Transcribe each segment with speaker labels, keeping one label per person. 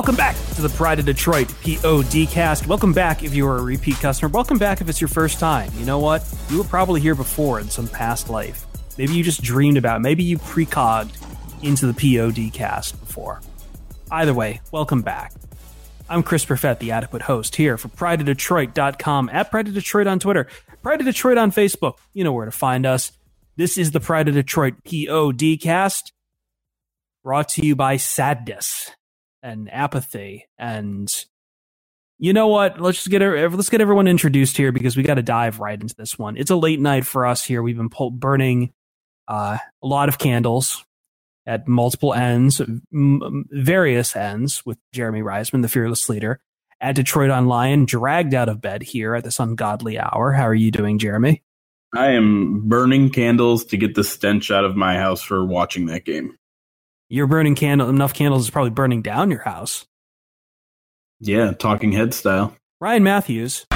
Speaker 1: Welcome back to the Pride of Detroit POD cast. Welcome back if you are a repeat customer. Welcome back if it's your first time. You know what? You were probably here before in some past life. Maybe you just dreamed about it. Maybe you precogged into the POD cast before. Either way, welcome back. I'm Chris Perfett, the adequate host here for prideofdetroit.com, at Pride of Detroit on Twitter, Pride of Detroit on Facebook. You know where to find us. This is the Pride of Detroit POD cast brought to you by Sadness and apathy and you know what? Let's just get let's get everyone introduced here because we got to dive right into this one. It's a late night for us here. We've been burning uh, a lot of candles at multiple ends m- various ends with jeremy reisman the fearless leader at DetroitOnLion dragged out of bed here at this ungodly hour. How are you doing jeremy?
Speaker 2: I am burning candles to get the stench out of my house for watching that game
Speaker 1: you're burning candle enough candles is probably burning down your house.
Speaker 2: Yeah, talking head style.
Speaker 1: Ryan Matthews.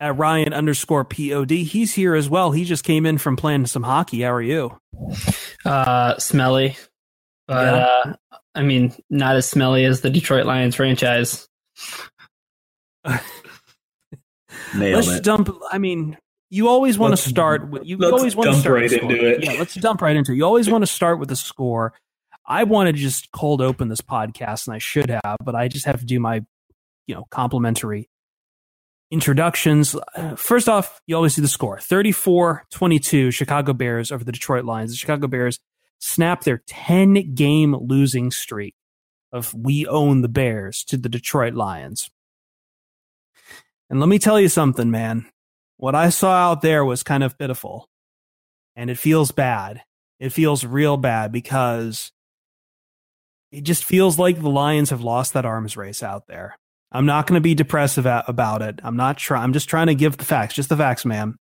Speaker 1: At Ryan underscore POD. He's here as well. He just came in from playing some hockey. How are you?
Speaker 3: Uh smelly. But yeah. uh I mean, not as smelly as the Detroit Lions franchise.
Speaker 2: Nailed
Speaker 1: Let's
Speaker 2: it.
Speaker 1: dump I mean, you always want to start with you always want to start
Speaker 2: right into it.
Speaker 1: Yeah, let's dump right into it. You always want to start with a score. I want to just cold open this podcast, and I should have, but I just have to do my, you know, complimentary introductions. Uh, first off, you always do the score 34 22 Chicago Bears over the Detroit Lions. The Chicago Bears snap their 10 game losing streak of we own the Bears to the Detroit Lions. And let me tell you something, man what I saw out there was kind of pitiful. And it feels bad. It feels real bad because it just feels like the Lions have lost that arms race out there. I'm not going to be depressive about it. I'm not trying. I'm just trying to give the facts, just the facts, ma'am.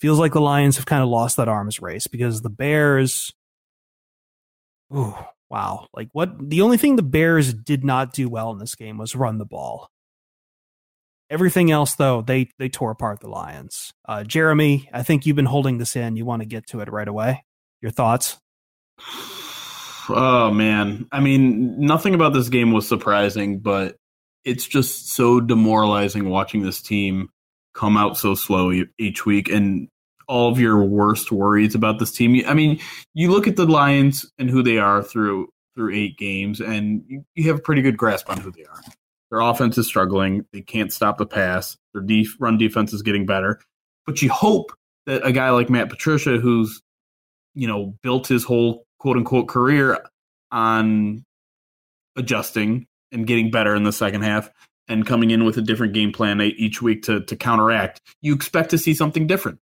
Speaker 1: Feels like the Lions have kind of lost that arms race because the Bears. Ooh, wow! Like what? The only thing the Bears did not do well in this game was run the ball. Everything else, though, they they tore apart the Lions. Uh, Jeremy, I think you've been holding this in. You want to get to it right away. Your thoughts?
Speaker 2: Oh man, I mean, nothing about this game was surprising, but it's just so demoralizing watching this team come out so slow each week and all of your worst worries about this team. I mean, you look at the Lions and who they are through through eight games, and you, you have a pretty good grasp on who they are. Their offense is struggling. They can't stop the pass. Their def- run defense is getting better. But you hope that a guy like Matt Patricia, who's you know built his whole quote unquote career on adjusting and getting better in the second half and coming in with a different game plan each week to to counteract, you expect to see something different.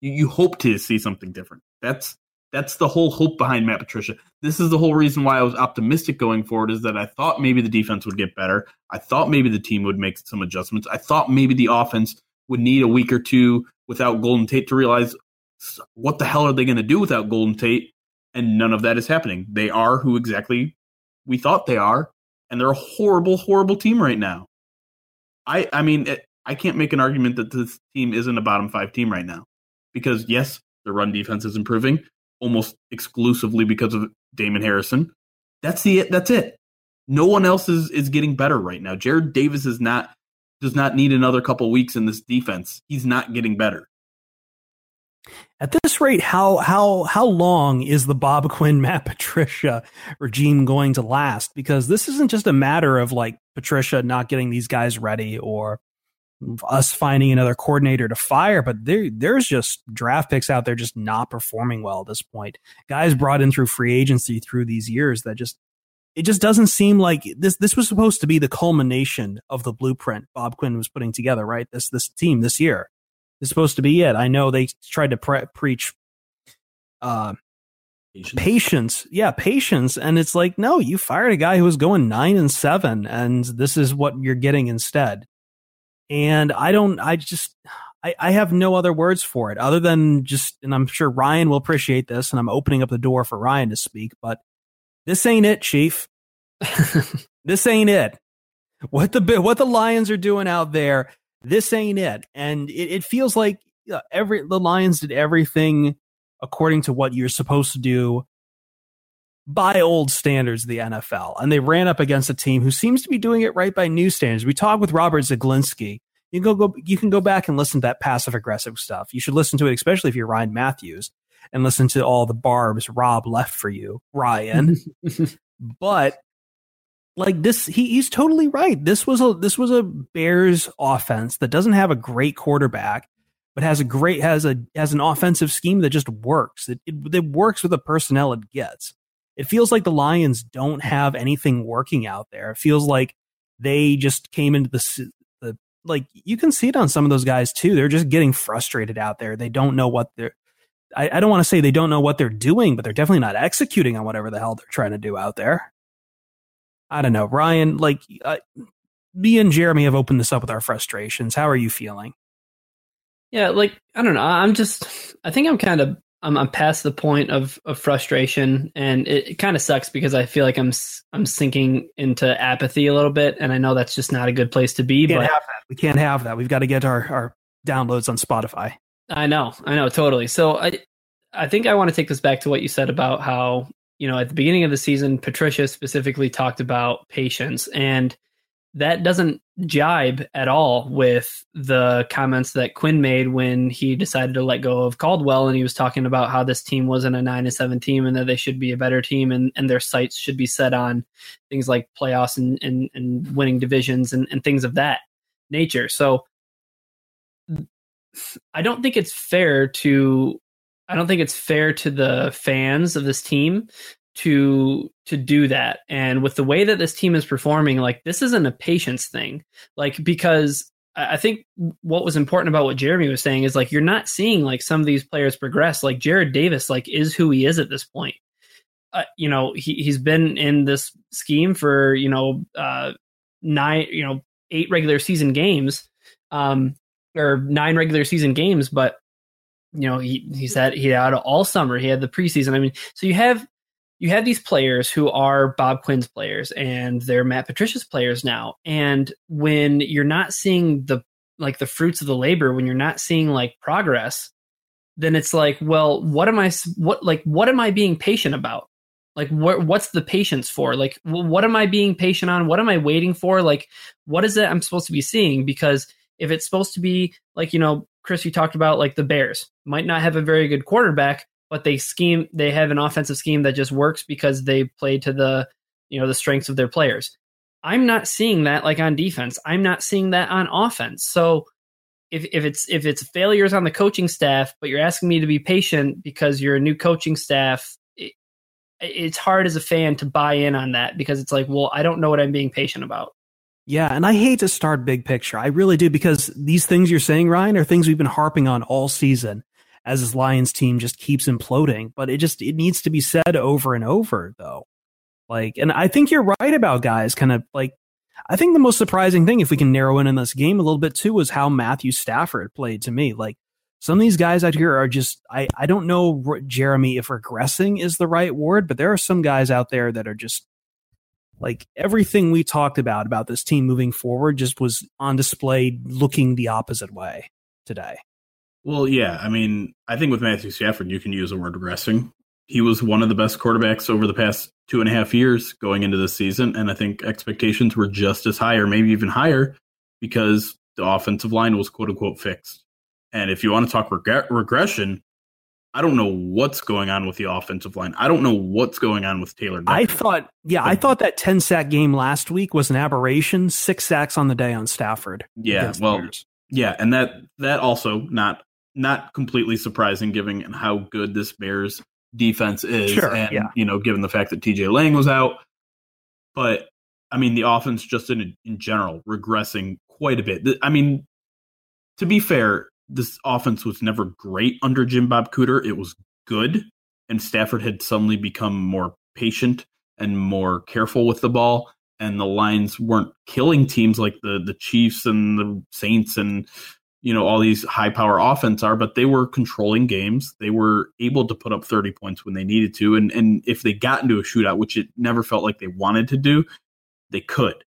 Speaker 2: You, you hope to see something different. That's that's the whole hope behind Matt Patricia. This is the whole reason why I was optimistic going forward is that I thought maybe the defense would get better. I thought maybe the team would make some adjustments. I thought maybe the offense would need a week or two without Golden Tate to realize what the hell are they going to do without Golden Tate? And none of that is happening. They are who exactly we thought they are, and they're a horrible, horrible team right now. I, I mean, it, I can't make an argument that this team isn't a bottom five team right now, because yes, the run defense is improving almost exclusively because of Damon Harrison. That's the that's it. No one else is is getting better right now. Jarrad Davis is not does not need another couple weeks in this defense. He's not getting better.
Speaker 1: At this rate, how how how long is the Bob Quinn Matt Patricia regime going to last? Because this isn't just a matter of like Patricia not getting these guys ready or us finding another coordinator to fire, but there there's just draft picks out there just not performing well at this point. Guys brought in through free agency through these years that just it just doesn't seem like this this was supposed to be the culmination of the blueprint Bob Quinn was putting together, right? This this team this year is supposed to be it. I know they tried to pre- preach uh, patience. patience. Yeah, patience. And it's like, no, you fired a guy who was going nine and seven, and this is what you're getting instead. And I don't, I just, I, I have no other words for it other than just, and I'm sure Ryan will appreciate this, and I'm opening up the door for Ryan to speak, but this ain't it, Chief. this ain't it. What the what the Lions are doing out there, this ain't it. And it, it feels like uh, every the Lions did everything according to what you're supposed to do by old standards of the NFL. And they ran up against a team who seems to be doing it right by new standards. We talked with Robert Zeglinski. You can go, go you can go back and listen to that passive aggressive stuff. You should listen to it, especially if you're Ryan Matthews, and listen to all the barbs Rob left for you, Ryan. but like this, he, he's totally right. This was a this was a Bears offense that doesn't have a great quarterback, but has a great has a has an offensive scheme that just works. It, it, it works with the personnel it gets it feels like the Lions don't have anything working out there. It feels like they just came into the, the like you can see it on some of those guys too. They're just getting frustrated out there. They don't know what they're. I, I don't want to say they don't know what they're doing, but they're definitely not executing on whatever the hell they're trying to do out there. I don't know, Ryan. Like uh, me and Jeremy have opened this up with our frustrations. How are you feeling?
Speaker 3: Yeah, like I don't know. I'm just. I think I'm kind of I'm, I'm past the point of, of frustration, and it, it kind of sucks because I feel like I'm I'm sinking into apathy a little bit, and I know that's just not a good place to be.
Speaker 1: We
Speaker 3: but.
Speaker 1: We can't have that. We've got to get our, our downloads on Spotify.
Speaker 3: I know, I know, totally. So I I think I want to take this back to what you said about how you know at the beginning of the season, Patricia specifically talked about patience, and that doesn't jibe at all with the comments that Quinn made when he decided to let go of Caldwell and he was talking about how this team wasn't a nine to seven team and that they should be a better team and, and their sights should be set on things like playoffs and, and, and winning divisions and, and things of that nature. So I don't think it's fair to I don't think it's fair to the fans of this team to to do that. And with the way that this team is performing like this isn't a patience thing. Like because i think what was important about what jeremy was saying is like you're not seeing like some of these players progress. Like jarrad davis like is who he is at this point. Uh, you know he, he's been in this scheme for you know uh nine you know eight regular season games um or nine regular season games but you know he he's had he had all summer. He had the preseason. I mean so you have you have these players who are Bob Quinn's players and they're Matt Patricia's players now. And when you're not seeing the like the fruits of the labor, when you're not seeing like progress, then it's like, well, what am I what like what am I being patient about? Like what what's the patience for? Like what am I being patient on? What am I waiting for? Like what is it I'm supposed to be seeing? Because if it's supposed to be like, you know, Chris, you talked about like the Bears might not have a very good quarterback, but they scheme they have an offensive scheme that just works because they play to the you know the strengths of their players. I'm not seeing that like on defense. I'm not seeing that on offense. So if if it's if it's failures on the coaching staff, but you're asking me to be patient because you're a new coaching staff, it, it's hard as a fan to buy in on that because it's like, well, I don't know what I'm being patient about.
Speaker 1: Yeah, and I hate to start big picture. I really do because these things you're saying, Ryan, are things we've been harping on all season as this Lions team just keeps imploding. But it just it needs to be said over and over though. Like, and I think you're right about guys kind of like. I think the most surprising thing, if we can narrow in in this game a little bit too, was how Matthew Stafford played to me. Like some of these guys out here are just I I don't know Jeremy if regressing is the right word, but there are some guys out there that are just like everything we talked about about this team moving forward just was on display looking the opposite way today.
Speaker 2: Well, yeah. I mean, I think with Matthew Stafford, you can use the word regressing. He was one of the best quarterbacks over the past two and a half years going into this season. And I think expectations were just as high or maybe even higher because the offensive line was quote unquote fixed. And if you want to talk reg- regression, I don't know what's going on with the offensive line. I don't know what's going on with Taylor.
Speaker 1: Decker. I thought, yeah, I thought that 10 sack game last week was an aberration. Six sacks on the day on Stafford.
Speaker 2: Yeah, well, yeah, and that that also not not completely surprising given how good this Bears defense is,
Speaker 1: sure,
Speaker 2: and
Speaker 1: yeah.
Speaker 2: you know, given the fact that T.J. Lang was out. But I mean, the offense just in in general regressing quite a bit. I mean, to be fair, this offense was never great under Jim Bob Cooter. It was good, and Stafford had suddenly become more patient and more careful with the ball. And the lines weren't killing teams like the the Chiefs and the Saints and you know all these high power offense are, but they were controlling games. They were able to put up 30 points when they needed to, and and if they got into a shootout, which it never felt like they wanted to do, they could.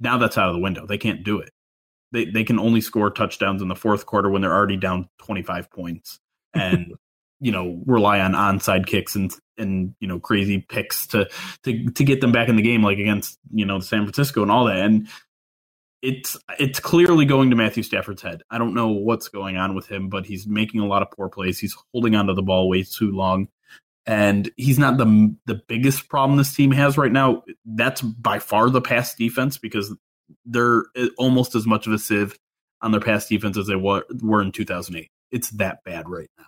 Speaker 2: Now that's out of the window. They can't do it they, they can only score touchdowns in the fourth quarter when they're already down 25 points and you know rely on onside kicks and and you know crazy picks to to to get them back in the game like against you know San Francisco and all that and it's it's clearly going to Matthew Stafford's head. I don't know what's going on with him, but he's making a lot of poor plays. He's holding onto the ball way too long, and he's not the the biggest problem this team has right now. That's by far the pass defense because they're almost as much of a sieve on their pass defense as they were, were in 2008. It's that bad right now.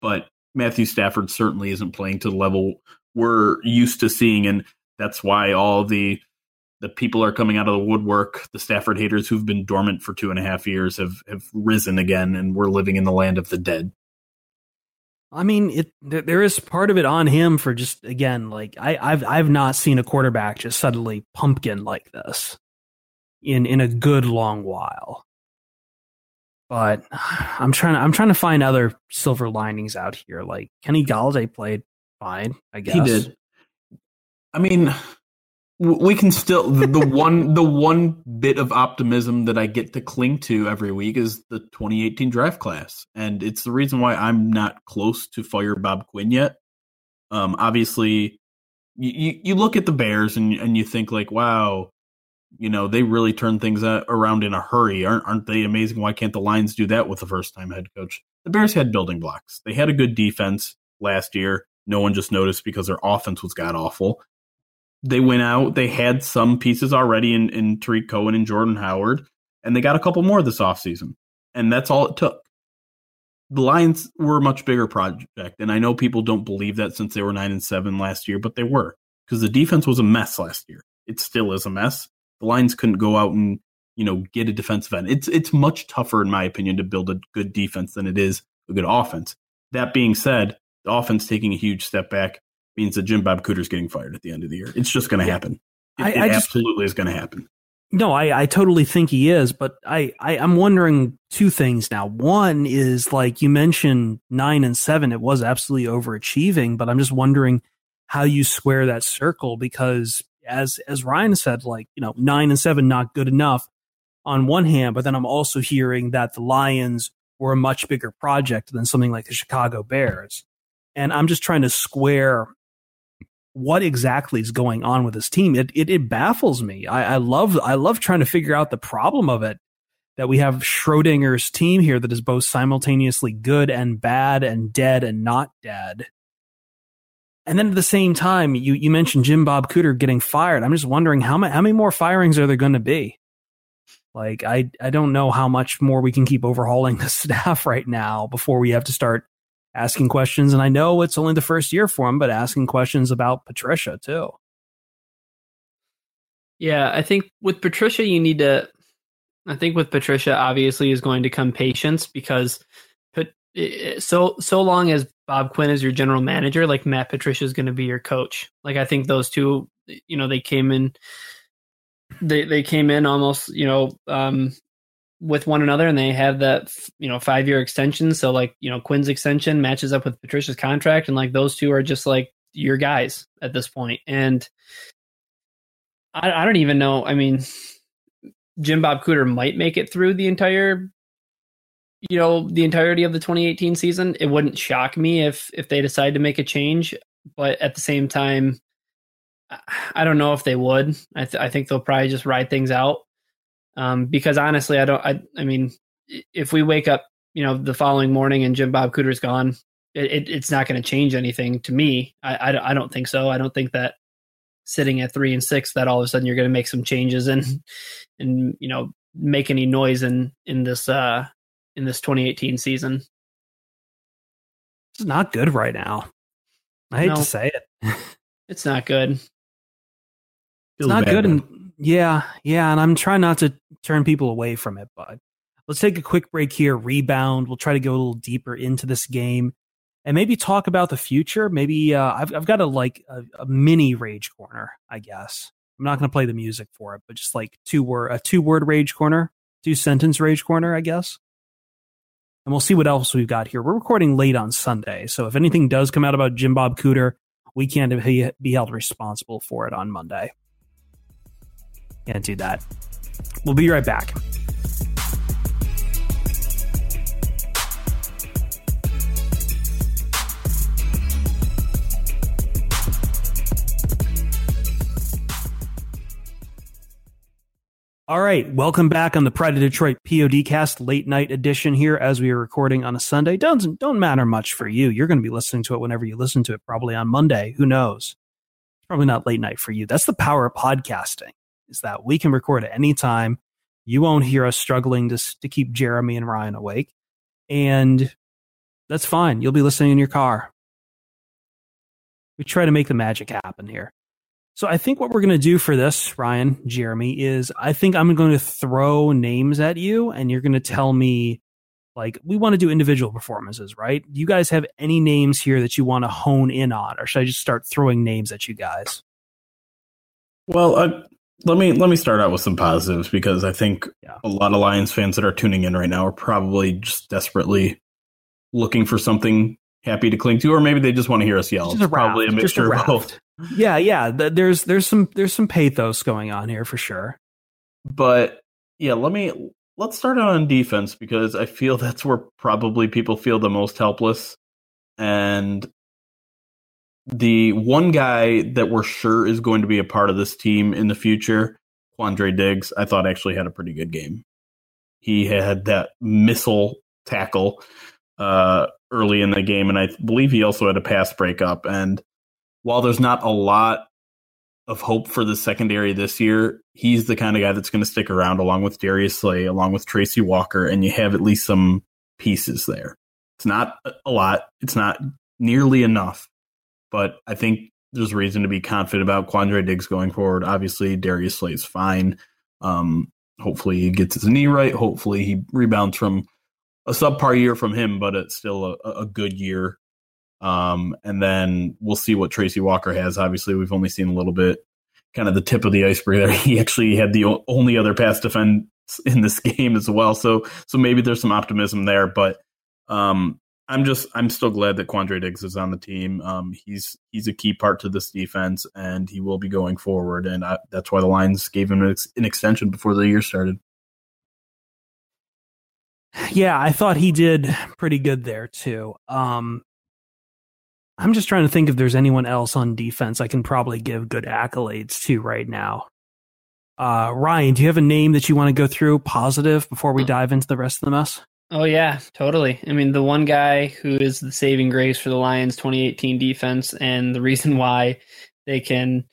Speaker 2: But Matthew Stafford certainly isn't playing to the level we're used to seeing, and that's why all the the people are coming out of the woodwork. The Stafford haters who've been dormant for two and a half years have have risen again, and we're living in the land of the dead.
Speaker 1: I mean, it there is part of it on him for just again, like I, I've I've not seen a quarterback just suddenly pumpkin like this in in a good long while. But I'm trying to I'm trying to find other silver linings out here. Like Kenny Golladay played fine, I guess.
Speaker 2: He did. I mean, we can still the, one the one bit of optimism that I get to cling to every week is the 2018 draft class, and it's the reason why I'm not close to fire Bob Quinn yet. Um, obviously, you you look at the Bears and and you think like, wow, you know they really turn things around in a hurry. Aren't aren't they amazing? Why can't the lions do that with the first time head coach? The bears had building blocks. They had a good defense last year. No one just noticed because their offense was god awful they went out they had some pieces already in, in Tarik Cohen and Jordan Howard and they got a couple more this offseason and that's all it took the lions were a much bigger project and i know people don't believe that since they were 9 and 7 last year but they were because the defense was a mess last year it still is a mess the Lions couldn't go out and you know get a defensive end. It's it's much tougher, in my opinion, to build a good defense than it is a good offense. That being said, the offense taking a huge step back means that Jim Bob Cooter's getting fired at the end of the year. It's just going to happen. It, I, I it just, absolutely is going to happen.
Speaker 1: No, I, I totally think he is, but I, I I'm wondering two things now. One is like you mentioned nine and seven, it was absolutely overachieving, but I'm just wondering how you square that circle because as as Ryan said, like you know, nine and seven not good enough on one hand, but then I'm also hearing that the Lions were a much bigger project than something like the Chicago Bears, and I'm just trying to square what exactly is going on with this team. It it, it baffles me. I, I love I love trying to figure out the problem of it. That we have Schrodinger's team here that is both simultaneously good and bad and dead and not dead and then at the same time, you, you mentioned Jim Bob Cooter getting fired. I'm just wondering how many, how many more firings are there going to be? Like, I, I don't know how much more we can keep overhauling the staff right now before we have to start asking questions. And I know it's only the first year for him, but asking questions about Patricia too.
Speaker 3: Yeah, I think with Patricia, you need to. I think with Patricia, obviously, is going to come patience because so so long as Bob Quinn is your general manager, like Matt Patricia is going to be your coach. Like I think those two, you know, they came in, they they came in almost, you know, um, with one another, and they have that, you know, five year extension. So like, you know, Quinn's extension matches up with Patricia's contract, and like those two are just like your guys at this point. And I, I don't even know. I mean, Jim Bob Cooter might make it through the entire you know the entirety of the 2018 season it wouldn't shock me if if they decide to make a change but at the same time i don't know if they would i, th- I think they'll probably just ride things out um, because honestly i don't I, I mean if we wake up you know the following morning and jim bob cooter's gone it, it, it's not going to change anything to me. I, I, I don't think so. I don't think that sitting at three and six that all of a sudden you're going to make some changes and and you know make any noise in in this uh in this 2018 season.
Speaker 1: It's not good right now. I hate
Speaker 3: No.
Speaker 1: to say it.
Speaker 3: It's not good.
Speaker 1: It's not
Speaker 2: bad,
Speaker 1: good
Speaker 2: though.
Speaker 1: and yeah yeah and i'm trying not to turn people away from it but let's take a quick break here rebound we'll try to go a little deeper into this game and maybe talk about the future maybe uh, I've, I've got a like a, a mini rage corner i guess. I'm not going to play the music for it but just like two word a two word rage corner two sentence rage corner i guess. And we'll see what else we've got here. We're recording late on sunday so if anything does come out about jim bob cooter we can't be be held responsible for it on monday can't do that. We'll be right back. All right, welcome back on the Pride of Detroit PODcast late night edition here as we are recording on a Sunday. Doesn't don't matter much for you. You're going to be listening to it whenever you listen to it, probably on Monday. Who knows? Probably not late night for you. That's the power of podcasting is that we can record at any time. You won't hear us struggling to, to keep Jeremy and Ryan awake. And that's fine. You'll be listening in your car. We try to make the magic happen here. So I think what we're going to do for this, Ryan, Jeremy, is I think I'm going to throw names at you and you're going to tell me, like, we want to do individual performances, right? Do you guys have any names here that you want to hone in on? Or should I just start throwing names at you guys?
Speaker 2: Well, uh, let me let me start out with some positives because I think
Speaker 1: Yeah.
Speaker 2: a lot of Lions fans that are tuning in right now are probably just desperately looking for something happy to cling to, or maybe they just want to hear us yell.
Speaker 1: Just a
Speaker 2: It's probably a
Speaker 1: just a
Speaker 2: mixture of both.
Speaker 1: Yeah, yeah. There's there's some there's some pathos going on here for sure.
Speaker 2: But yeah, let me let's start out on defense because I feel that's where probably people feel the most helpless. And the one guy that we're sure is going to be a part of this team in the future, Quandre Diggs, I thought actually had a pretty good game. He had that missile tackle uh, early in the game, and I believe he also had a pass breakup. And while there's not a lot of hope for the secondary this year, he's the kind of guy that's going to stick around along with Darius Slay, along with Tracy Walker, and you have at least some pieces there. It's not a lot, it's not nearly enough, but I think there's reason to be confident about Quandre Diggs going forward. Obviously, Darius Slay is fine. Um, hopefully, he gets his knee right. Hopefully, he rebounds from a subpar year from him, but it's still a, a good year. Um, and then we'll see what Tracy Walker has. Obviously, we've only seen a little bit, kind of the tip of the iceberg there. He actually had the only other pass defense in this game as well. So, so maybe there's some optimism there. But um, I'm just, I'm still glad that Quandre Diggs is on the team. Um, he's he's a key part to this defense, and he will be going forward. And I, that's why the Lions gave him an, ex- an extension before the year started.
Speaker 1: Yeah, I thought he did pretty good there too. Um, I'm just trying to think if there's anyone else on defense I can probably give good accolades to right now. Uh, Ryan, do you have a name that you want to go through positive before we dive into the rest of the mess?
Speaker 3: Oh yeah, totally. I mean, the one guy who is the saving grace for the Lions 2018 defense and the reason why they can,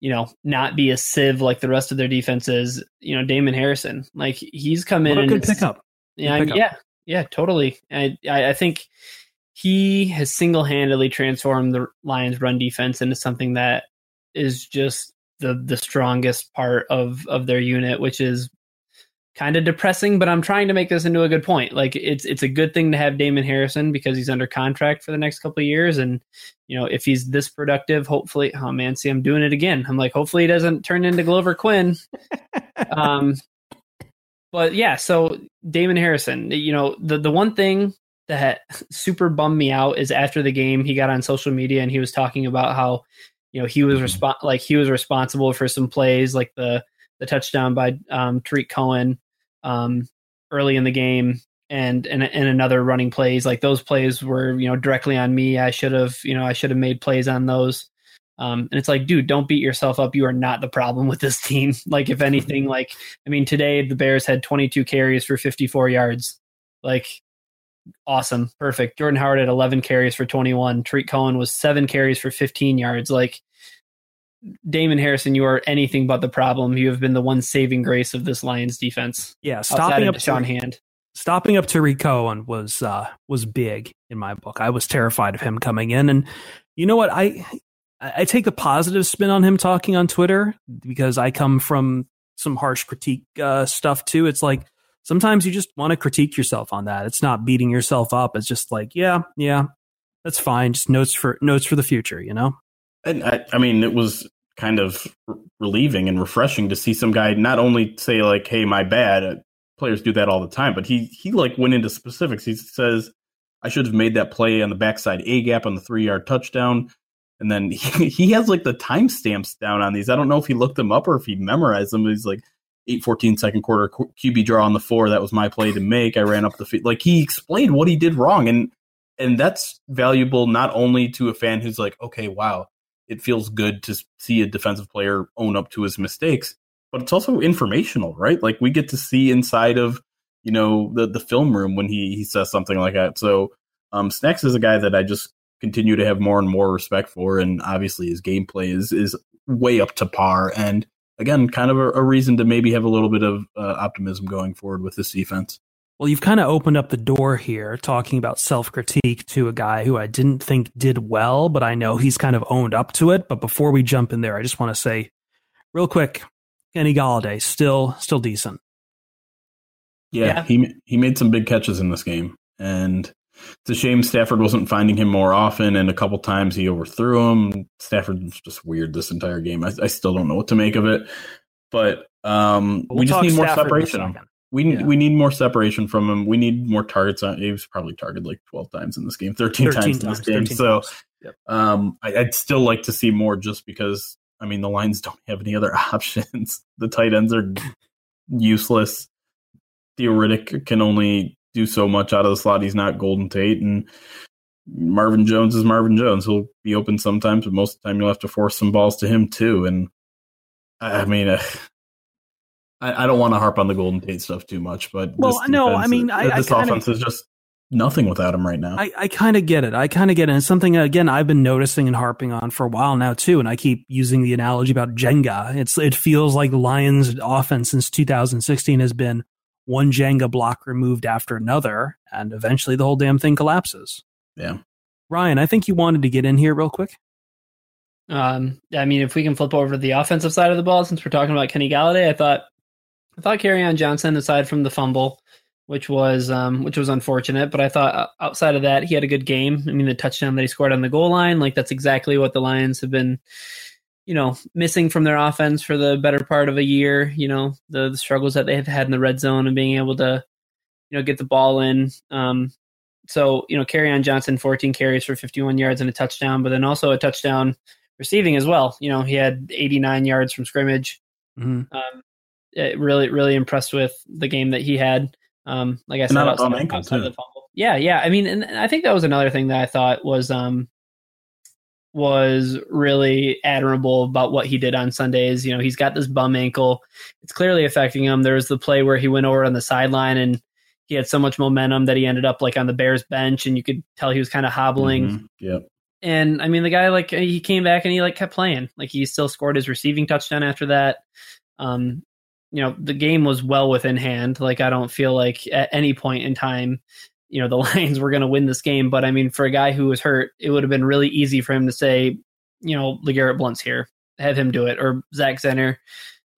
Speaker 3: you know, not be a sieve like the rest of their defenses, you know, Damon Harrison. Like he's come in
Speaker 1: What a
Speaker 3: and
Speaker 1: good pickup.
Speaker 3: Yeah,
Speaker 1: Good
Speaker 3: mean, yeah, yeah, totally. I, I think he has single handedly transformed the Lions' run defense into something that is just the the strongest part of of their unit, which is kind of depressing. But I'm trying to make this into a good point. Like it's it's a good thing to have Damon Harrison because he's under contract for the next couple of years, and you know if he's this productive, hopefully, oh man, see, I'm doing it again. I'm like, hopefully, he doesn't turn into Glover Quin. um, but yeah, so Damon Harrison, you know, the the one thing that super bummed me out is after the game he got on social media and he was talking about how you know he was respon like he was responsible for some plays like the the touchdown by um Tarik Cohen um early in the game and and and another running plays. Like those plays were you know directly on me. I should have you know I should have made plays on those. Um and it's like dude don't beat yourself up. You are not the problem with this team. Like if anything like I mean today the Bears had 22 carries for 54 yards. Like awesome, perfect. Jordan Howard had 11 carries for 21. Tarik Cohen was seven carries for 15 yards. Like Damon Harrison, you are anything but the problem. You have been the one saving grace of this Lions defense.
Speaker 1: Yeah, stopping up
Speaker 3: Sean Hand.
Speaker 1: Stopping up Tarik Cohen was uh, was big in my book. I was terrified of him coming in, and you know what? I I take the positive spin on him talking on Twitter because I come from some harsh critique uh, stuff too. It's like sometimes you just want to critique yourself on that. It's not beating yourself up. It's just like, yeah, yeah, that's fine. Just notes for notes for the future, you know.
Speaker 2: And I, I mean, it was kind of relieving and refreshing to see some guy not only say like, "Hey, my bad." Uh, players do that all the time, but he he like went into specifics. He says, "I should have made that play on the backside A gap on the three yard touchdown." And then he, he has like the timestamps down on these. I don't know if he looked them up or if he memorized them. He's like 8 second quarter QB draw on the four. That was my play to make. I ran up the field. Like he explained what he did wrong. And and that's valuable not only to a fan who's like, okay, wow, it feels good to see a defensive player own up to his mistakes, but it's also informational, right? Like we get to see inside of, you know, the the film room when he he says something like that. So um Snacks is a guy that I just continue to have more and more respect for, and obviously his gameplay is is way up to par. And again, kind of a, a reason to maybe have a little bit of uh, optimism going forward with this defense.
Speaker 1: Well, you've kind of opened up the door here talking about self critique to a guy who I didn't think did well, but I know he's kind of owned up to it. But before we jump in there, I just want to say real quick Kenny Golladay, still still decent.
Speaker 2: Yeah, yeah, he he made some big catches in this game. And it's a shame Stafford wasn't finding him more often, and a couple times he overthrew him. Stafford's just weird this entire game. I, I still don't know what to make of it, but um, we'll we just need more Stafford separation. We yeah. we need more separation from him. We need more targets on. He was probably targeted like twelve times in this game, thirteen, 13 times, in this game. So, yep. um, I, I'd still like to see more, just because I mean the Lions don't have any other options. the tight ends are useless. Theoretic can only do so much out of the slot. He's not Golden Tate, and Marvin Jones is Marvin Jones. He'll be open sometimes, but most of the time you'll have to force some balls to him too. And I mean, uh, I, I, don't want to harp on the Golden Tate stuff too much, but
Speaker 1: well, no, I mean, I,
Speaker 2: this I kinda, offense is just nothing without him right now.
Speaker 1: I, I kind of get it. I kind of get it. And it's something again I've been noticing and harping on for a while now too. And I keep using the analogy about Jenga. It's it feels like the Lions' offense since 2016 has been one Jenga block removed after another, and eventually the whole damn thing collapses.
Speaker 2: Yeah.
Speaker 1: Ryan, I think you wanted to get in here real quick.
Speaker 3: Um, I mean, if we can flip over to the offensive side of the ball, since we're talking about Kenny Golladay, I thought, I thought Kerryon Johnson, aside from the fumble, which was um, which was unfortunate, but I thought uh, outside of that, he had a good game. I mean, the touchdown that he scored on the goal line, like that's exactly what the Lions have been you know, missing from their offense for the better part of a year. You know, the, the struggles that they have had in the red zone and being able to, you know, get the ball in. Um, so you know, Kerryon Johnson, 14 carries for 51 yards and a touchdown, but then also a touchdown receiving as well. You know, he had 89 yards from scrimmage. Mm-hmm. Um, really, really impressed with the game that he had. Um, like I said, outside, outside the fumble. Yeah, yeah. I mean, and I think that was another thing that I thought was um, was really admirable about what he did on Sundays. You know, he's got this bum ankle. It's clearly affecting him. There was the play where he went over on the sideline and he had so much momentum that he ended up like on the Bears bench and you could tell he was kind of hobbling.
Speaker 2: Mm-hmm. Yep.
Speaker 3: And I mean, the guy like he came back and he like kept playing. Like he still scored his receiving touchdown after that. Um, you know, the game was well within hand. Like I don't feel like at any point in time you know the Lions were going to win this game. But I mean, for a guy who was hurt, it would have been really easy for him to say, you know, LeGarrette Blunt's here, have him do it, or Zach Zenner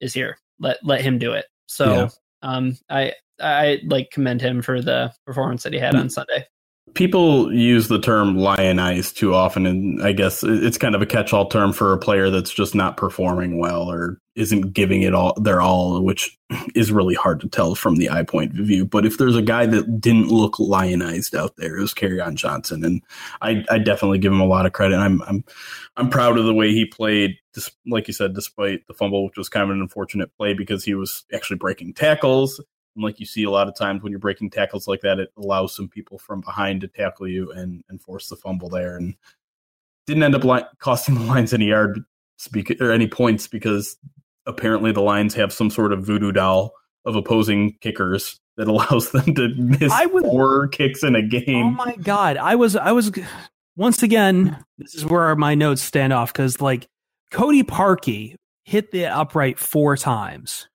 Speaker 3: is here, let let him do it. So yeah. um, I I like commend him for the performance that he had on Sunday
Speaker 2: people use the term lionized too often and i guess it's kind of a catch-all term for a player that's just not performing well or isn't giving it all their all which is really hard to tell from the eye point of view. But if there's a guy that didn't look lionized out there it was on johnson and I, I definitely give him a lot of credit. I'm i'm i'm proud of the way he played like you said despite the fumble which was kind of an unfortunate play because he was actually breaking tackles and like you see a lot of times when you're breaking tackles like that, it allows some people from behind to tackle you and, and force the fumble there. And didn't end up li- costing the Lions any yard speak or any points because apparently the Lions have some sort of voodoo doll of opposing kickers that allows them to miss
Speaker 1: I would-
Speaker 2: four kicks in a game.
Speaker 1: Oh my god, I was I was once again. This is where my notes stand off because like Cody Parkey hit the upright four times.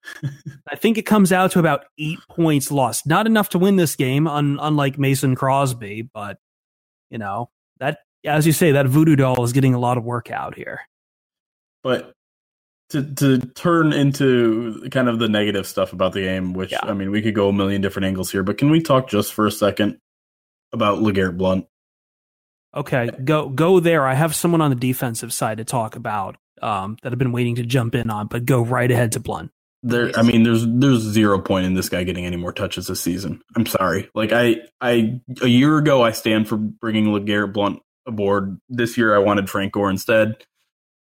Speaker 1: I think it comes out to about eight points lost. Not enough to win this game, un, unlike Mason Crosby, but you know that as you say, that voodoo doll is getting a lot of work out here.
Speaker 2: But to to turn into kind of the negative stuff about the game, which
Speaker 1: Yeah.
Speaker 2: I mean, we could go a million different angles here, but can we talk just for a second about Legarrette Blunt?
Speaker 1: Okay, go go there. I have someone on the defensive side to talk about um, that I've been waiting to jump in on, but go right ahead to Blunt.
Speaker 2: There, I mean, there's there's zero point in this guy getting any more touches this season. I'm sorry. Like I, I a year ago, I stand for bringing Legarrette Blunt aboard. This year, I wanted Frank Gore instead.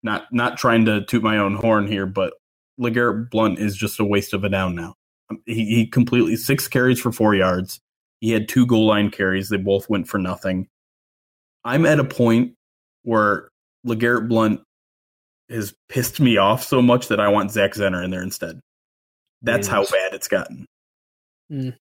Speaker 2: Not not trying to toot my own horn here, but Legarrette Blunt is just a waste of a down now. Um, He, he completely six carries for four yards. He had two goal line carries. They both went for nothing. I'm at a point where Legarrette Blunt has pissed me off so much that I want Zach Zenner in there instead. That's how bad it's gotten.
Speaker 3: Mm.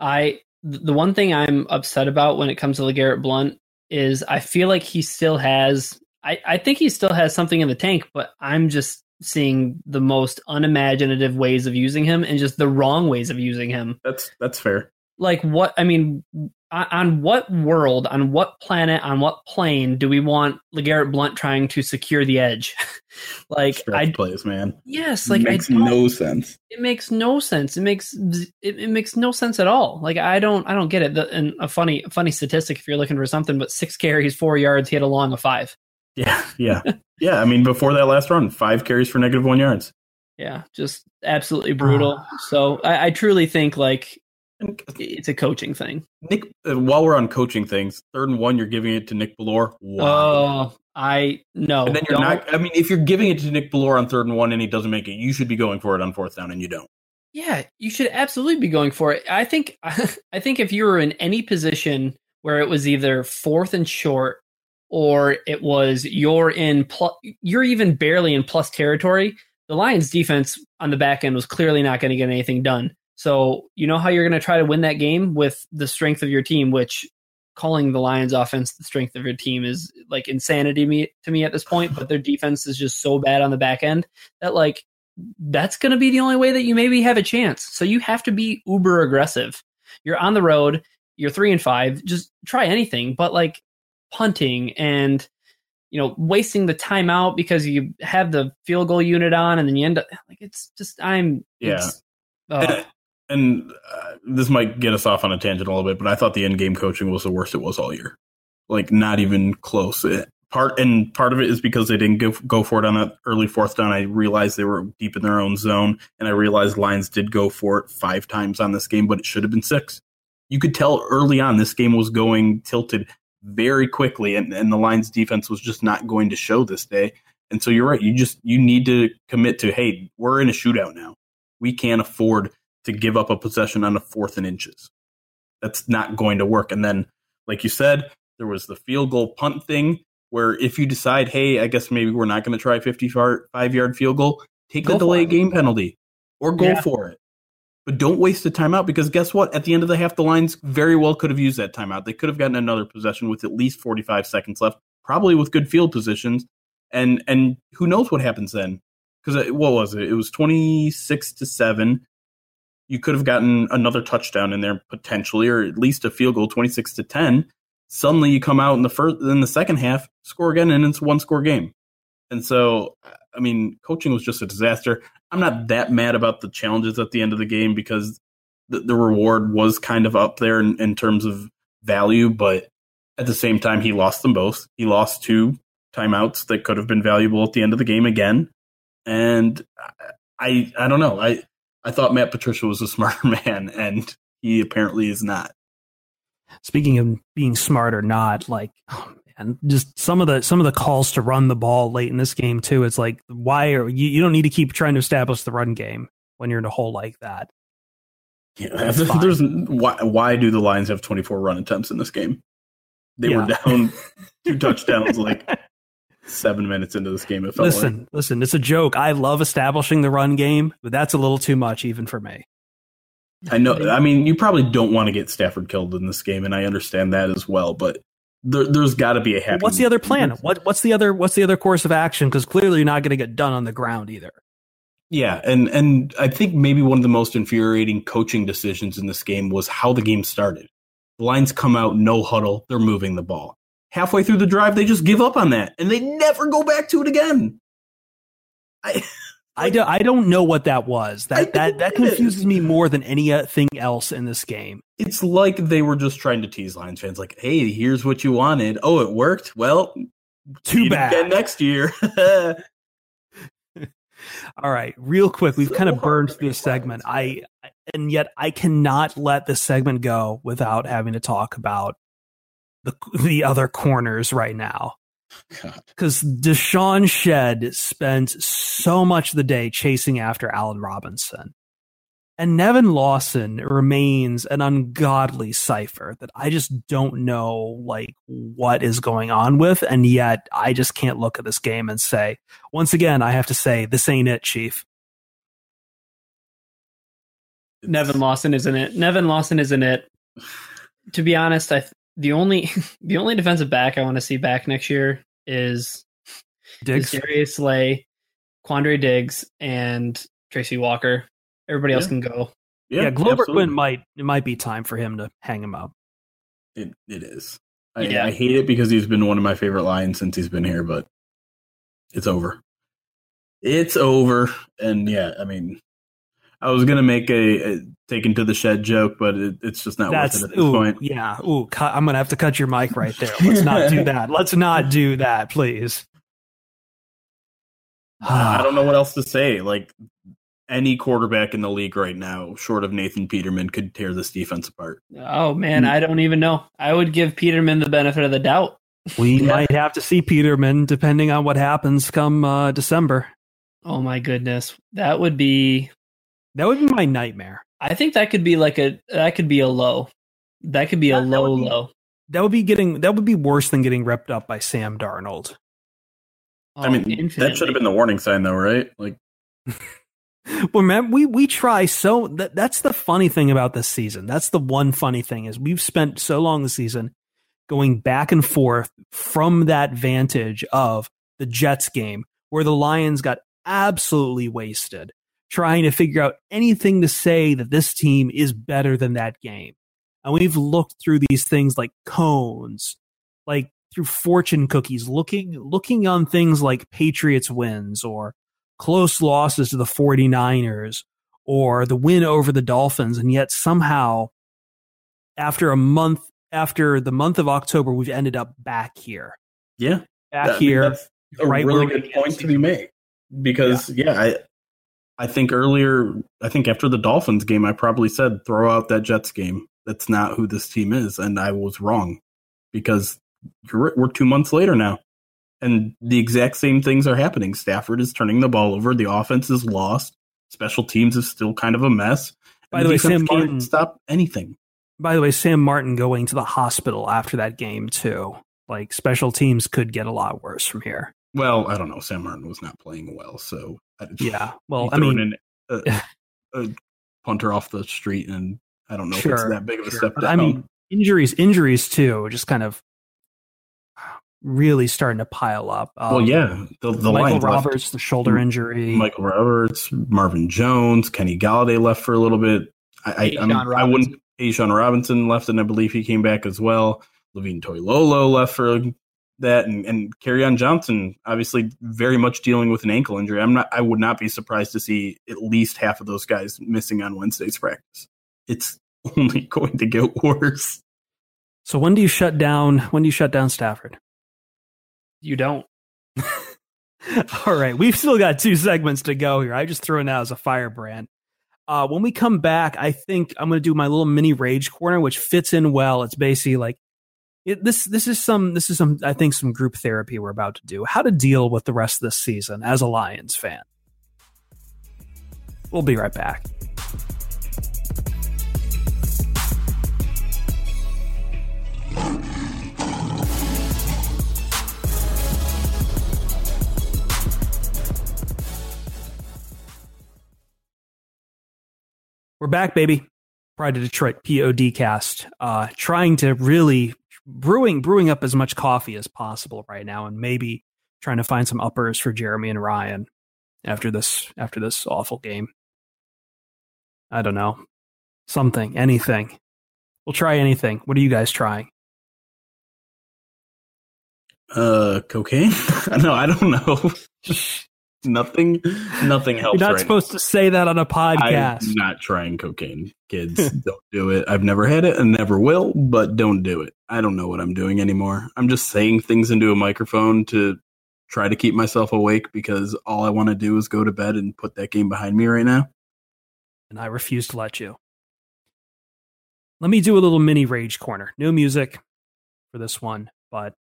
Speaker 3: I the one thing I'm upset about when it comes to LeGarrette Blunt is I feel like he still has I, I think he still has something in the tank, but I'm just seeing the most unimaginative ways of using him and just the wrong ways of using him.
Speaker 2: That's that's fair.
Speaker 3: Like what I mean on, on what world, on what planet, on what plane do we want LeGarrette Blunt trying to secure the edge? like
Speaker 2: Stretch
Speaker 3: I
Speaker 2: plays, man.
Speaker 3: yes, like it makes
Speaker 2: no sense.
Speaker 3: it makes no sense. It makes it, it makes no sense at all. Like I don't I don't get it. The, and a funny funny statistic if you're looking for something, but six carries, four yards, he had a long of five.
Speaker 2: Yeah, yeah, yeah. I mean, before that last run, five carries for negative one yards.
Speaker 3: Yeah, just absolutely brutal. Ah. so I, I truly think like
Speaker 2: And
Speaker 3: it's a coaching thing.
Speaker 2: Nick, uh, while we're on coaching things, third and one, you're giving it to Nick Bellore. Why?
Speaker 3: Oh, I no.
Speaker 2: and then you're
Speaker 3: don't-
Speaker 2: not. I mean, if you're giving it to Nick Bellore on third and one and he doesn't make it, you should be going for it on fourth down, and you don't.
Speaker 3: Yeah, you should absolutely be going for it. I think I think if you were in any position where it was either fourth and short or it was you're in plus, you're even barely in plus territory, the Lions defense on the back end was clearly not going to get anything done. So, you know how you're going to try to win that game with the strength of your team, which calling the Lions offense the strength of your team is like insanity to me, to me at this point, but their defense is just so bad on the back end that like that's going to be the only way that you maybe have a chance. So you have to be uber aggressive. You're on the road, you're 3 and 5, just try anything, but like punting and you know, wasting the timeout because you have the field goal unit on and then you end up like it's just I'm
Speaker 2: Yeah.
Speaker 3: it's- uh,
Speaker 2: and uh, this might get us off on a tangent a little bit, but I thought the end game coaching was the worst it was all year. Like not even close. It, part and part of it is because they didn't go, go for it on that early fourth down. I realized they were deep in their own zone, and I realized Lions did go for it five times on this game, but it should have been six. You could tell early on this game was going tilted very quickly, and, and the Lions defense was just not going to show this day. And so you're right. You just you need to commit to hey, we're in a shootout now. We can't afford to give up a possession on a fourth and inches. That's not going to work. And then, like you said, there was the field goal punt thing where if you decide, hey, I guess maybe we're not going to try a 55 yard field goal, take
Speaker 3: Go
Speaker 2: the delay game penalty or go
Speaker 3: Yeah.
Speaker 2: for it. But don't waste the timeout because guess what? At the end of the half, the Lions very well could have used that timeout. They could have gotten another possession with at least 45 seconds left, probably with good field positions. And and who knows what happens then? Because uh, what was it? It was 26 to 7 you could have gotten another touchdown in there potentially, or at least a field goal, twenty six to ten. Suddenly, you come out in the first, in the second half, score again, and it's one score game. And so, I mean, coaching was just a disaster. I'm not that mad about the challenges at the end of the game because the, the reward was kind of up there in, in terms of value, but at the same time, he lost them both. He lost two timeouts that could have been valuable at the end of the game again, and I, I don't know. I, I thought Matt Patricia was a smarter man, and he apparently is not.
Speaker 1: Speaking of being smart or not, like oh man, just some of the some of the calls to run the ball late in this game too. It's like why are you? You don't need to keep trying to establish the run game when you're in a hole like that.
Speaker 2: Yeah, there's why, why do the Lions have 24 run attempts in this game? They were down two touchdowns like seven minutes into this game. It felt
Speaker 1: Listen,
Speaker 2: like.
Speaker 1: listen, it's a joke. I love establishing the run game, but that's a little too much even for me.
Speaker 2: I know. I mean, you probably don't want to get Stafford killed in this game, and I understand that as well. But there, has got to be a happy.
Speaker 1: What's the other plan? What What's the other What's the other course of action? Because clearly, you're not going to get done on the ground either.
Speaker 2: Yeah, and and I think maybe one of the most infuriating coaching decisions in this game was how the game started. The lines come out, no huddle, they're moving the ball. Halfway through the drive, they just give up on that, and they never go back to it again.
Speaker 1: I. I, do, I don't know what that was. That that that confuses me more than anything uh, else in this game.
Speaker 2: It's like they were just trying to tease Lions fans, like, "Hey, here's what you wanted. Oh, it worked. Well,
Speaker 1: too bad.
Speaker 2: Again next year."
Speaker 1: All right, real quick, we've so kind of burned through this segment. I and yet I cannot let this segment go without having to talk about the the other corners right now. Because DeShawn Shead spent so much of the day chasing after Allen Robinson. And Nevin Lawson remains an ungodly cipher that I just don't know like what is going on with. And yet I just can't look at this game and say, once again, I have to say, this ain't it, Chief.
Speaker 3: Nevin Lawson isn't it. Nevin Lawson isn't it. To be honest, I the only the only defensive back I want to see back next year is
Speaker 1: Diggs,
Speaker 3: Darius Slay, Quandre Diggs, and Tracy Walker. Everybody else can go.
Speaker 1: Yeah, yeah Glover Quin might it might be time for him to hang him up.
Speaker 2: It it is. I, yeah. I hate it because he's been one of my favorite lions since he's been here, but it's over. It's over, and yeah, I mean, I was gonna make a, a taken to the shed joke, but it, it's just not That's, worth it at this
Speaker 1: ooh,
Speaker 2: point.
Speaker 1: Yeah, ooh, cut, I'm gonna have to cut your mic right there. Let's not do that. Let's not do that, please.
Speaker 2: I don't know what else to say. Like any quarterback in the league right now, short of Nathan Peterman, could tear this defense apart.
Speaker 3: Oh man, I don't even know. I would give Peterman the benefit of the doubt.
Speaker 1: We yeah. might have to see Peterman depending on what happens come uh, December.
Speaker 3: Oh my goodness, that would be
Speaker 1: that would be my nightmare.
Speaker 3: I think that could be like a that could be a low. That could be a low be, low.
Speaker 1: That would be getting that would be worse than getting ripped up by Sam Darnold.
Speaker 2: Oh, I mean, infinitely. that should have been the warning sign, though, right? Like,
Speaker 1: well, man, we we try so that that's the funny thing about this season. That's the one funny thing is we've spent so long this season going back and forth from that vantage of the Jets game where the Lions got absolutely wasted trying to figure out anything to say that this team is better than that game. And we've looked through these things like cones, like through fortune cookies, looking looking on things like Patriots wins or close losses to the 49ers or the win over the Dolphins. And yet somehow, after a month, after the month of October, we've ended up back here.
Speaker 2: Yeah.
Speaker 1: Back I here. That's
Speaker 2: a right really good point to be made. Because, yeah, yeah I, I think earlier, I think after the Dolphins game, I probably said, throw out that Jets game. That's not who this team is. And I was wrong because we're two months later now and the exact same things are happening. Stafford is turning the ball over. The offense is lost. Special teams is still kind of a mess.
Speaker 1: By the, way, Sam Martin
Speaker 2: stop anything.
Speaker 1: By the way, Sam Martin going to the hospital after that game too. Like special teams could get a lot worse from here.
Speaker 2: Well, I don't know. Sam Martin was not playing well, so
Speaker 1: yeah. Well, I mean,
Speaker 2: a, a, punter off the street, and I don't know sure, if it's that big of a sure. step.
Speaker 1: Down. I mean, injuries, injuries too, just kind of really starting to pile up.
Speaker 2: Um, well, yeah, the, the
Speaker 1: Michael Roberts, left. the shoulder injury,
Speaker 2: Michael Roberts, Marvin Jones, Kenny Golladay left for a little bit. I, I, I wouldn't. A'Shawn Robinson left, and I believe he came back as well. Levine Toilolo left for that, and and on Johnson obviously very much dealing with an ankle injury. I'm not. I would not be surprised to see at least half of those guys missing on Wednesday's practice. It's only going to get worse.
Speaker 1: So when do you shut down? When do you shut down Stafford?
Speaker 3: You don't.
Speaker 1: All right, we've still got two segments to go here. I just threw it out as a firebrand. Uh, when we come back, I think I'm going to do my little mini rage corner, which fits in well. It's basically like it, this. This is some. This is some. I think some group therapy we're about to do. How to deal with the rest of this season as a Lions fan. We'll be right back. We're back, baby. Pride of Detroit PODcast, uh, trying to really brewing brewing up as much coffee as possible right now, and maybe trying to find some uppers for Jeremy and Ryan after this after this awful game. I don't know, something, anything. We'll try anything. What are you guys trying?
Speaker 2: Uh, cocaine? no, I don't know. nothing, nothing helps.
Speaker 1: You're not
Speaker 2: right
Speaker 1: supposed to say that on a podcast.
Speaker 2: I'm not trying cocaine, kids. don't do it. I've never had it and never will, but don't do it. I don't know what I'm doing anymore. I'm just saying things into a microphone to try to keep myself awake because all I want to do is go to bed and put that game behind me right now.
Speaker 1: And I refuse to let you. Let me do a little mini rage corner. No music for this one, but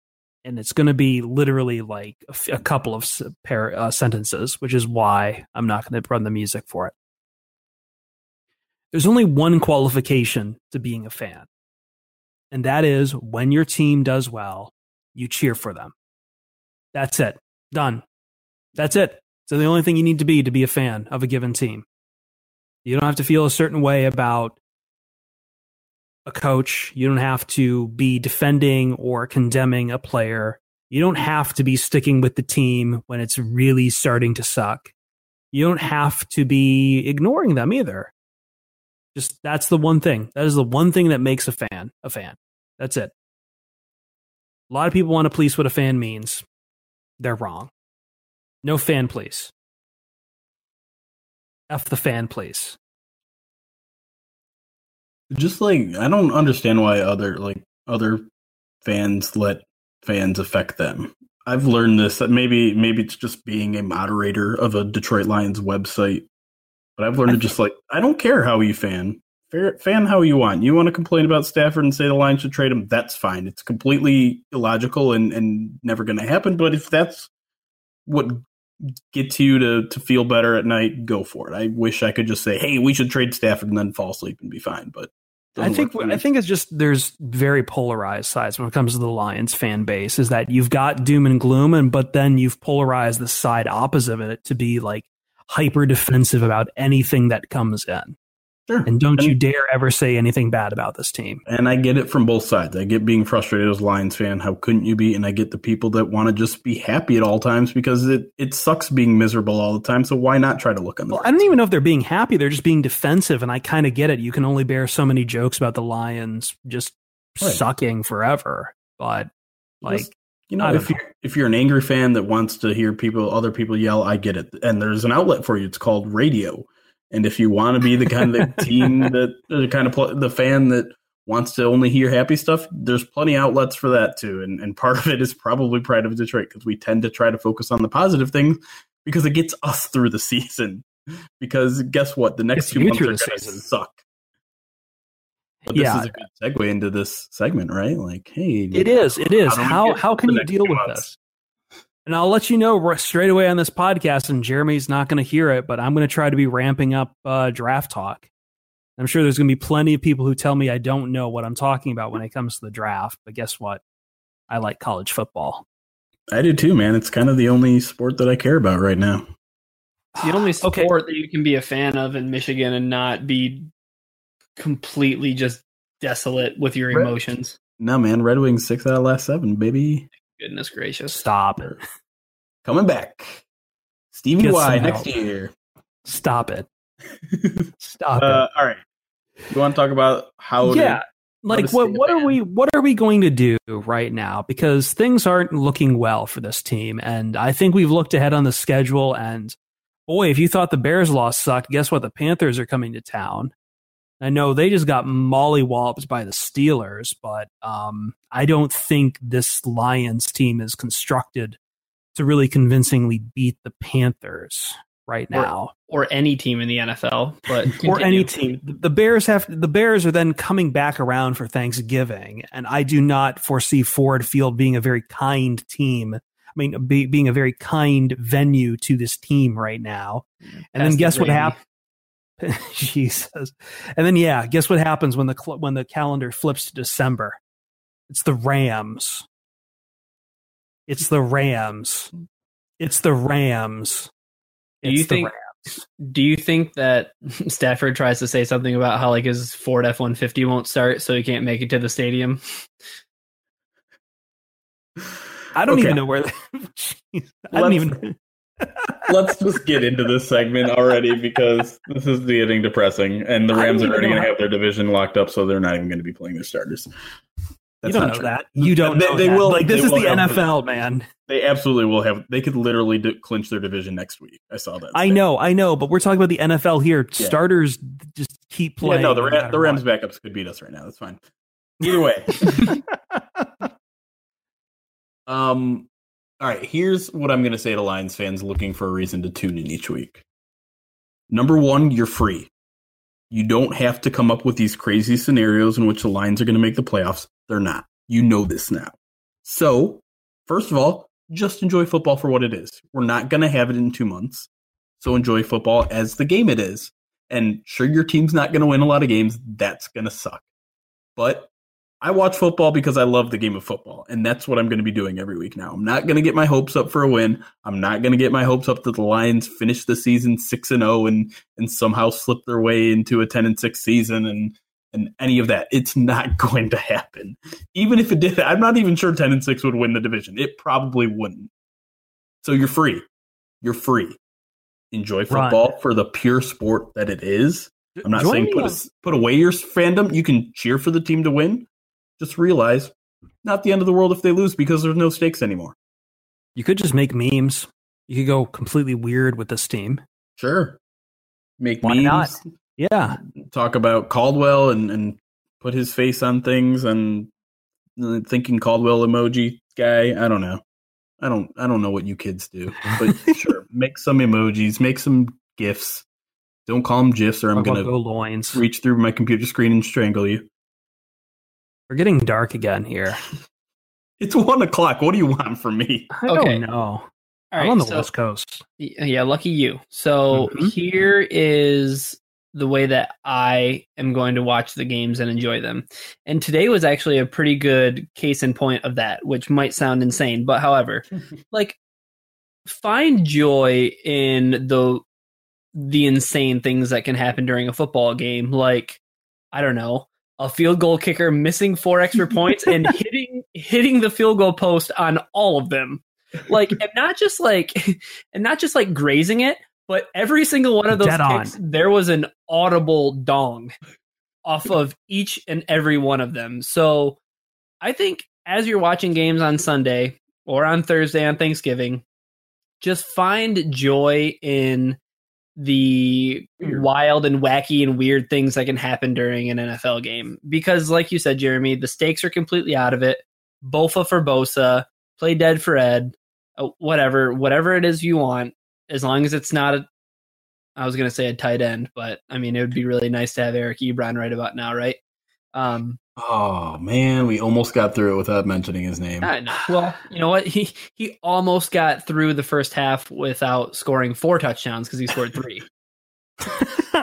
Speaker 1: and it's going to be literally like a, f- a couple of s- pair, uh, sentences, which is why I'm not going to run the music for it. There's only one qualification to being a fan, and that is when your team does well, you cheer for them. That's it. Done. That's it. So the only thing you need to be to be a fan of a given team. You don't have to feel a certain way about a coach. You don't have to be defending or condemning a player. You don't have to be sticking with the team when it's really starting to suck. You don't have to be ignoring them either. Just that's the one thing. That is the one thing that makes a fan a fan. That's it. A lot of people want to police what a fan means. They're wrong. No fan police. F the fan police.
Speaker 2: Just like I don't understand why other like other fans let fans affect them. I've learned this that maybe maybe it's just being a moderator of a Detroit Lions website, but I've learned to just like I don't care how you fan. Fan how you want. You want to complain about Stafford and say the Lions should trade him? That's fine. It's completely illogical and and never going to happen. But if that's what gets you to to feel better at night, go for it. I wish I could just say, "Hey, we should trade Stafford," and then fall asleep and be fine. But
Speaker 1: I think I think it's just there's very polarized sides when it comes to the Lions fan base. Is that you've got doom and gloom, and but then you've polarized the side opposite of it to be like hyper defensive about anything that comes in.
Speaker 2: Sure.
Speaker 1: And don't and, you dare ever say anything bad about this team.
Speaker 2: And I get it from both sides. I get being frustrated as a Lions fan. How couldn't you be? And I get the people that want to just be happy at all times because it, it sucks being miserable all the time. So why not try to look on the
Speaker 1: Well, I don't even know if they're being happy. They're just being defensive. And I kind of get it. You can only bear so many jokes about the Lions just right. sucking forever. But like,
Speaker 2: just, you know, if know. you're if you're an angry fan that wants to hear people, other people yell, I get it. And there's an outlet for you. It's called radio. And if you want to be the kind of team that the kind of the fan that wants to only hear happy stuff, there's plenty outlets for that too. And and part of it is probably Pride of Detroit because we tend to try to focus on the positive things because it gets us through the season. Because guess what? The next two months are going to suck. But this yeah. is a good segue into this segment, right? Like, hey,
Speaker 1: it is. It is. How how, how can you deal with months? this? And I'll let you know straight away on this podcast, and Jeremy's not going to hear it, but I'm going to try to be ramping up uh, draft talk. I'm sure there's going to be plenty of people who tell me I don't know what I'm talking about when it comes to the draft. But guess what? I like college football.
Speaker 2: I do too, man. It's kind of the only sport that I care about right now.
Speaker 3: It's the only sport okay. that you can be a fan of in Michigan and not be completely just desolate with your
Speaker 2: Red,
Speaker 3: emotions.
Speaker 2: No, man. Red Wings six out of last seven, baby.
Speaker 3: Goodness gracious.
Speaker 1: Stop. it.
Speaker 2: Coming back. Stevie
Speaker 1: Get
Speaker 2: Y next
Speaker 1: help.
Speaker 2: year.
Speaker 1: Stop it. Stop
Speaker 2: Uh, all right. You want to talk about how?
Speaker 1: Yeah.
Speaker 2: To,
Speaker 1: Like
Speaker 2: to
Speaker 1: what what are we what are we going to do right now? Because things aren't looking well for this team. And I think we've looked ahead on the schedule and boy, if you thought the Bears loss sucked, guess what? The Panthers are coming to town. I know they just got mollywalloped by the Steelers, but um, I don't think this Lions team is constructed to really convincingly beat the Panthers right now,
Speaker 3: or, or any team in the NFL, but
Speaker 1: or any team. The Bears have the Bears are then coming back around for Thanksgiving, and I do not foresee Ford Field being a very kind team. I mean, be, being a very kind venue to this team right now. And
Speaker 3: Pass
Speaker 1: then
Speaker 3: the
Speaker 1: guess what
Speaker 3: gravy.
Speaker 1: Jesus. And then yeah, guess what happens when the cl- when the calendar flips to December? It's the Rams. It's the Rams. It's the Rams.
Speaker 3: Do you
Speaker 1: the
Speaker 3: think-
Speaker 1: Rams.
Speaker 3: Do you think that Stafford tries to say something about how like his Ford F one fifty won't start, so he can't make it to the stadium?
Speaker 1: I don't
Speaker 2: Okay.
Speaker 1: even know where. I don't even.
Speaker 2: Let's just get into this segment already because this is getting depressing, and the Rams are already going to have their division locked up, so they're not even going to be playing their starters.
Speaker 1: You don't know
Speaker 2: true.
Speaker 1: that. You don't
Speaker 2: They-
Speaker 1: know
Speaker 2: they
Speaker 1: that.
Speaker 2: will-
Speaker 1: Like this is the
Speaker 2: have-
Speaker 1: NFL, man.
Speaker 2: They absolutely will have. They could literally do, clinch their division next week. I saw that.
Speaker 1: I know, I know, but we're talking about the NFL here.
Speaker 2: Yeah.
Speaker 1: Starters just keep
Speaker 2: Yeah,
Speaker 1: playing.
Speaker 2: no, the,
Speaker 1: no
Speaker 2: Ra- the Rams
Speaker 1: what.
Speaker 2: backups could beat us right now. That's fine. Either way. um. All right. Here's what I'm going to say to Lions fans looking for a reason to tune in each week. Number one, you're free. You don't have to come up with these crazy scenarios in which the Lions are going to make the playoffs. They're not. You know this now. So, first of all, just enjoy football for what it is. We're not going to have it in two months. So, enjoy football as the game it is. And sure, your team's not going to win a lot of games. That's going to suck. But I watch football because I love the game of football. And that's what I'm going to be doing every week now. I'm not going to get my hopes up for a win. I'm not going to get my hopes up that the Lions finish the season 6 and 0 and and somehow slip their way into a 10 and 6 season and and any of that. It's not going to happen. Even if it did, I'm not even sure 10 and 6 would win the division. It probably wouldn't. So you're free. You're free. Enjoy
Speaker 1: Run.
Speaker 2: football for the pure sport that it is. I'm not
Speaker 1: Join
Speaker 2: saying put, a, put away your fandom. You can cheer for the team to win. Just realize, not the end of the world if they lose because there's no stakes anymore.
Speaker 1: You could just make memes. You could go completely weird with this team.
Speaker 2: Sure. Make
Speaker 1: Why
Speaker 2: memes,
Speaker 1: not? Yeah,
Speaker 2: talk about Caldwell and, and put his face on things and uh, thinking Caldwell emoji guy. I don't know. I don't I don't know what you kids do. But sure, make some emojis, make some gifs. Don't call them gifs or I'm gonna
Speaker 1: go loins.
Speaker 2: reach through my computer screen and strangle you.
Speaker 1: We're getting dark again here.
Speaker 2: It's one o'clock. What do you want from me?
Speaker 1: I
Speaker 3: Okay.
Speaker 1: don't know.
Speaker 3: All
Speaker 1: I'm
Speaker 3: right,
Speaker 1: on the
Speaker 3: so-
Speaker 1: West Coast.
Speaker 3: Yeah, lucky you. So
Speaker 2: Mhm.
Speaker 3: here is the way that I am going to watch the games and enjoy them. And today was actually a pretty good case in point of that, which might sound insane, but however, like find joy in the the insane things that can happen during a football game like I don't know, a field goal kicker missing four extra points and hitting hitting the field goal post on all of them. Like and not just like and not just like grazing it, but every single one of those
Speaker 1: Dead on.
Speaker 3: kicks there was an audible dong off of each and every one of them. So I think as you're watching games on Sunday or on Thursday on Thanksgiving, just find joy in the
Speaker 2: Weird.
Speaker 3: wild and wacky and weird things that can happen during an NFL game. Because, like you said, Jeremy, the stakes are completely out of it. Bofa for Bosa, play dead for Ed, uh, whatever, whatever it is you want, as long as it's not a. I was gonna say a tight end, but I mean it would be really nice to have Eric Ebron right about now, right? Um,
Speaker 2: Oh man, we almost got through it without mentioning his name.
Speaker 3: I know. Well, you know what? He he almost got through the first half without scoring four touchdowns because he scored three.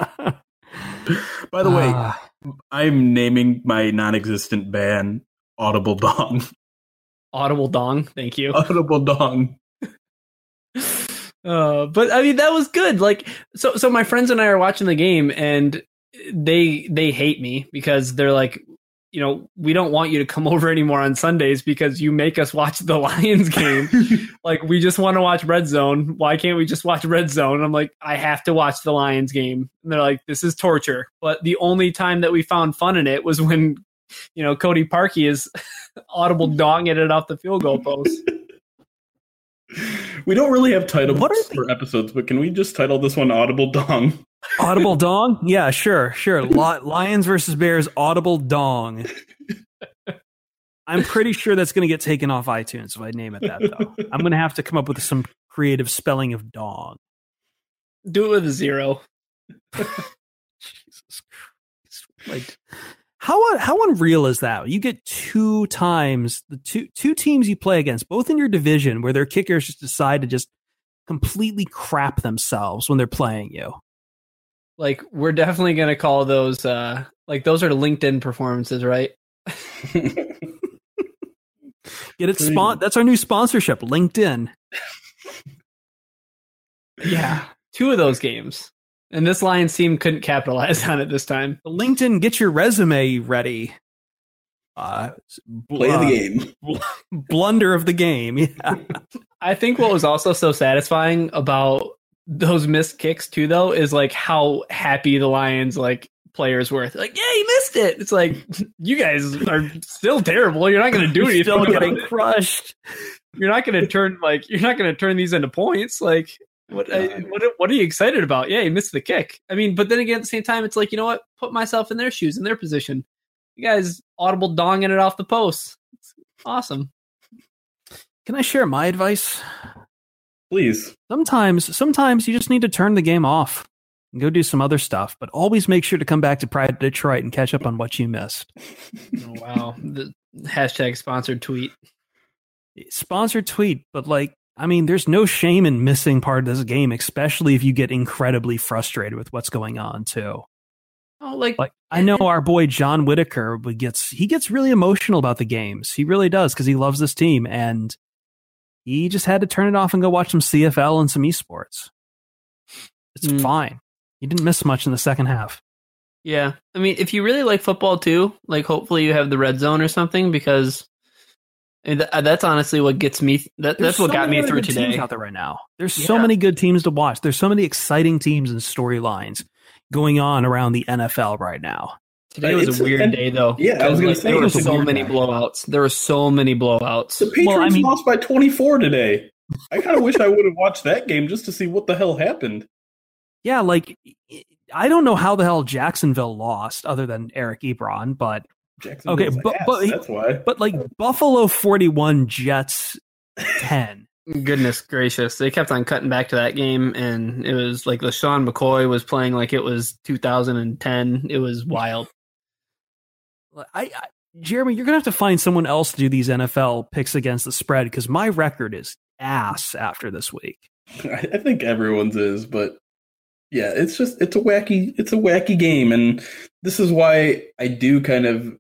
Speaker 2: By the way,
Speaker 1: Ah,
Speaker 2: I'm naming my non-existent band Audible Dong.
Speaker 3: Audible dong. Thank you.
Speaker 2: Audible Dong.
Speaker 3: Uh, but I mean that was good. Like so so my friends and I are watching the game and they they hate me because they're like you know, we don't want you to come over anymore on Sundays because you make us watch the Lions game. like we just want to watch Red Zone. Why can't we just watch Red Zone? And I'm like, I have to watch the Lions game. And they're like, this is torture. But the only time that we found fun in it was when, you know, Cody Parkey is audible donging it off the field goal post.
Speaker 2: we don't really have titles
Speaker 1: What are the-
Speaker 2: for episodes, but can we just title this one Audible Dong?
Speaker 1: Audible dong? Yeah, sure, sure. Lions versus Bears, audible dong. I'm pretty sure that's going to get taken off iTunes if I name it that, though. I'm going to have to come up with some creative spelling of dong.
Speaker 3: Do it with a zero.
Speaker 1: Jesus Christ. Like how how unreal is that? You get two times the two two teams you play against, both in your division, where their kickers just decide to just completely crap themselves when they're playing you.
Speaker 3: Like we're definitely gonna call those uh like those are LinkedIn performances, right?
Speaker 1: Get it spon- that's our new sponsorship, LinkedIn.
Speaker 3: Yeah. two of those games, and this Lions team couldn't capitalize on it this time.
Speaker 1: LinkedIn, get your resume ready. Uh,
Speaker 2: Play
Speaker 1: uh,
Speaker 2: the game.
Speaker 1: Blunder of the game. Yeah.
Speaker 3: I think what was also so satisfying about those missed kicks too, though, is like how happy the Lions like players were. Like, yeah, he missed it. It's like you guys are still terrible. You're not going to do anything.
Speaker 1: You're still
Speaker 3: about
Speaker 1: getting
Speaker 3: it.
Speaker 1: crushed.
Speaker 3: You're not going to turn like you're not going to turn these into points. Like, what, I, what what are you excited about? Yeah, he missed the kick. I mean, but then again, at the same time, it's like you know what? Put myself in their shoes, in their position. You guys audible donging it off the post. It's awesome.
Speaker 1: Can I share my advice?
Speaker 2: Please.
Speaker 1: Sometimes, sometimes you just need to turn the game off and go do some other stuff. But always make sure to come back to Pride Detroit and catch up on what you missed.
Speaker 3: Oh wow! the hashtag sponsored tweet.
Speaker 1: Sponsored tweet, but like, I mean, there's no shame in missing part of this game, especially if you get incredibly frustrated with what's going on too.
Speaker 3: Oh, like
Speaker 1: Like, I eh, know eh. our boy John Whitaker would gets he gets really emotional about the games. He really does because he loves this team, and he just had to turn it off and go watch some CFL and some esports. It's
Speaker 3: Hmm.
Speaker 1: fine. He didn't miss much in the second half.
Speaker 3: Yeah. I mean, if you really like football too, like hopefully you have the red zone or something because th- that's honestly what gets me that,
Speaker 1: There's
Speaker 3: that's what
Speaker 1: so
Speaker 3: got
Speaker 1: many
Speaker 3: me through
Speaker 1: good teams
Speaker 3: today.
Speaker 1: out there right now. There's so many good teams to watch. There's so many exciting teams and storylines going on around the NFL right now.
Speaker 3: Today was
Speaker 2: It's-
Speaker 3: a weird
Speaker 2: and-
Speaker 3: day though.
Speaker 2: yeah, I was gonna say,
Speaker 3: there were so many
Speaker 2: day.
Speaker 3: blowouts. There were so many blowouts.
Speaker 2: The Patriots
Speaker 1: Well, I mean-
Speaker 2: lost by 24 today. I kind of wish I would have watched that game just to see what the hell happened.
Speaker 1: Yeah, like I don't know how the hell Jacksonville lost other than Eric Ebron, but Okay, but-
Speaker 2: ass,
Speaker 1: but
Speaker 2: that's why.
Speaker 1: but like Buffalo 41 Jets 10.
Speaker 3: Goodness gracious. They kept on cutting back to that game and it was like LeSean McCoy was playing like it was 2010. It was wild.
Speaker 1: I, I Jeremy, you're gonna have to find someone else to do these NFL picks against the spread because my record is ass after this week.
Speaker 2: I, think everyone's is, but yeah, it's just it's a wacky it's a wacky game, and this is why I do kind of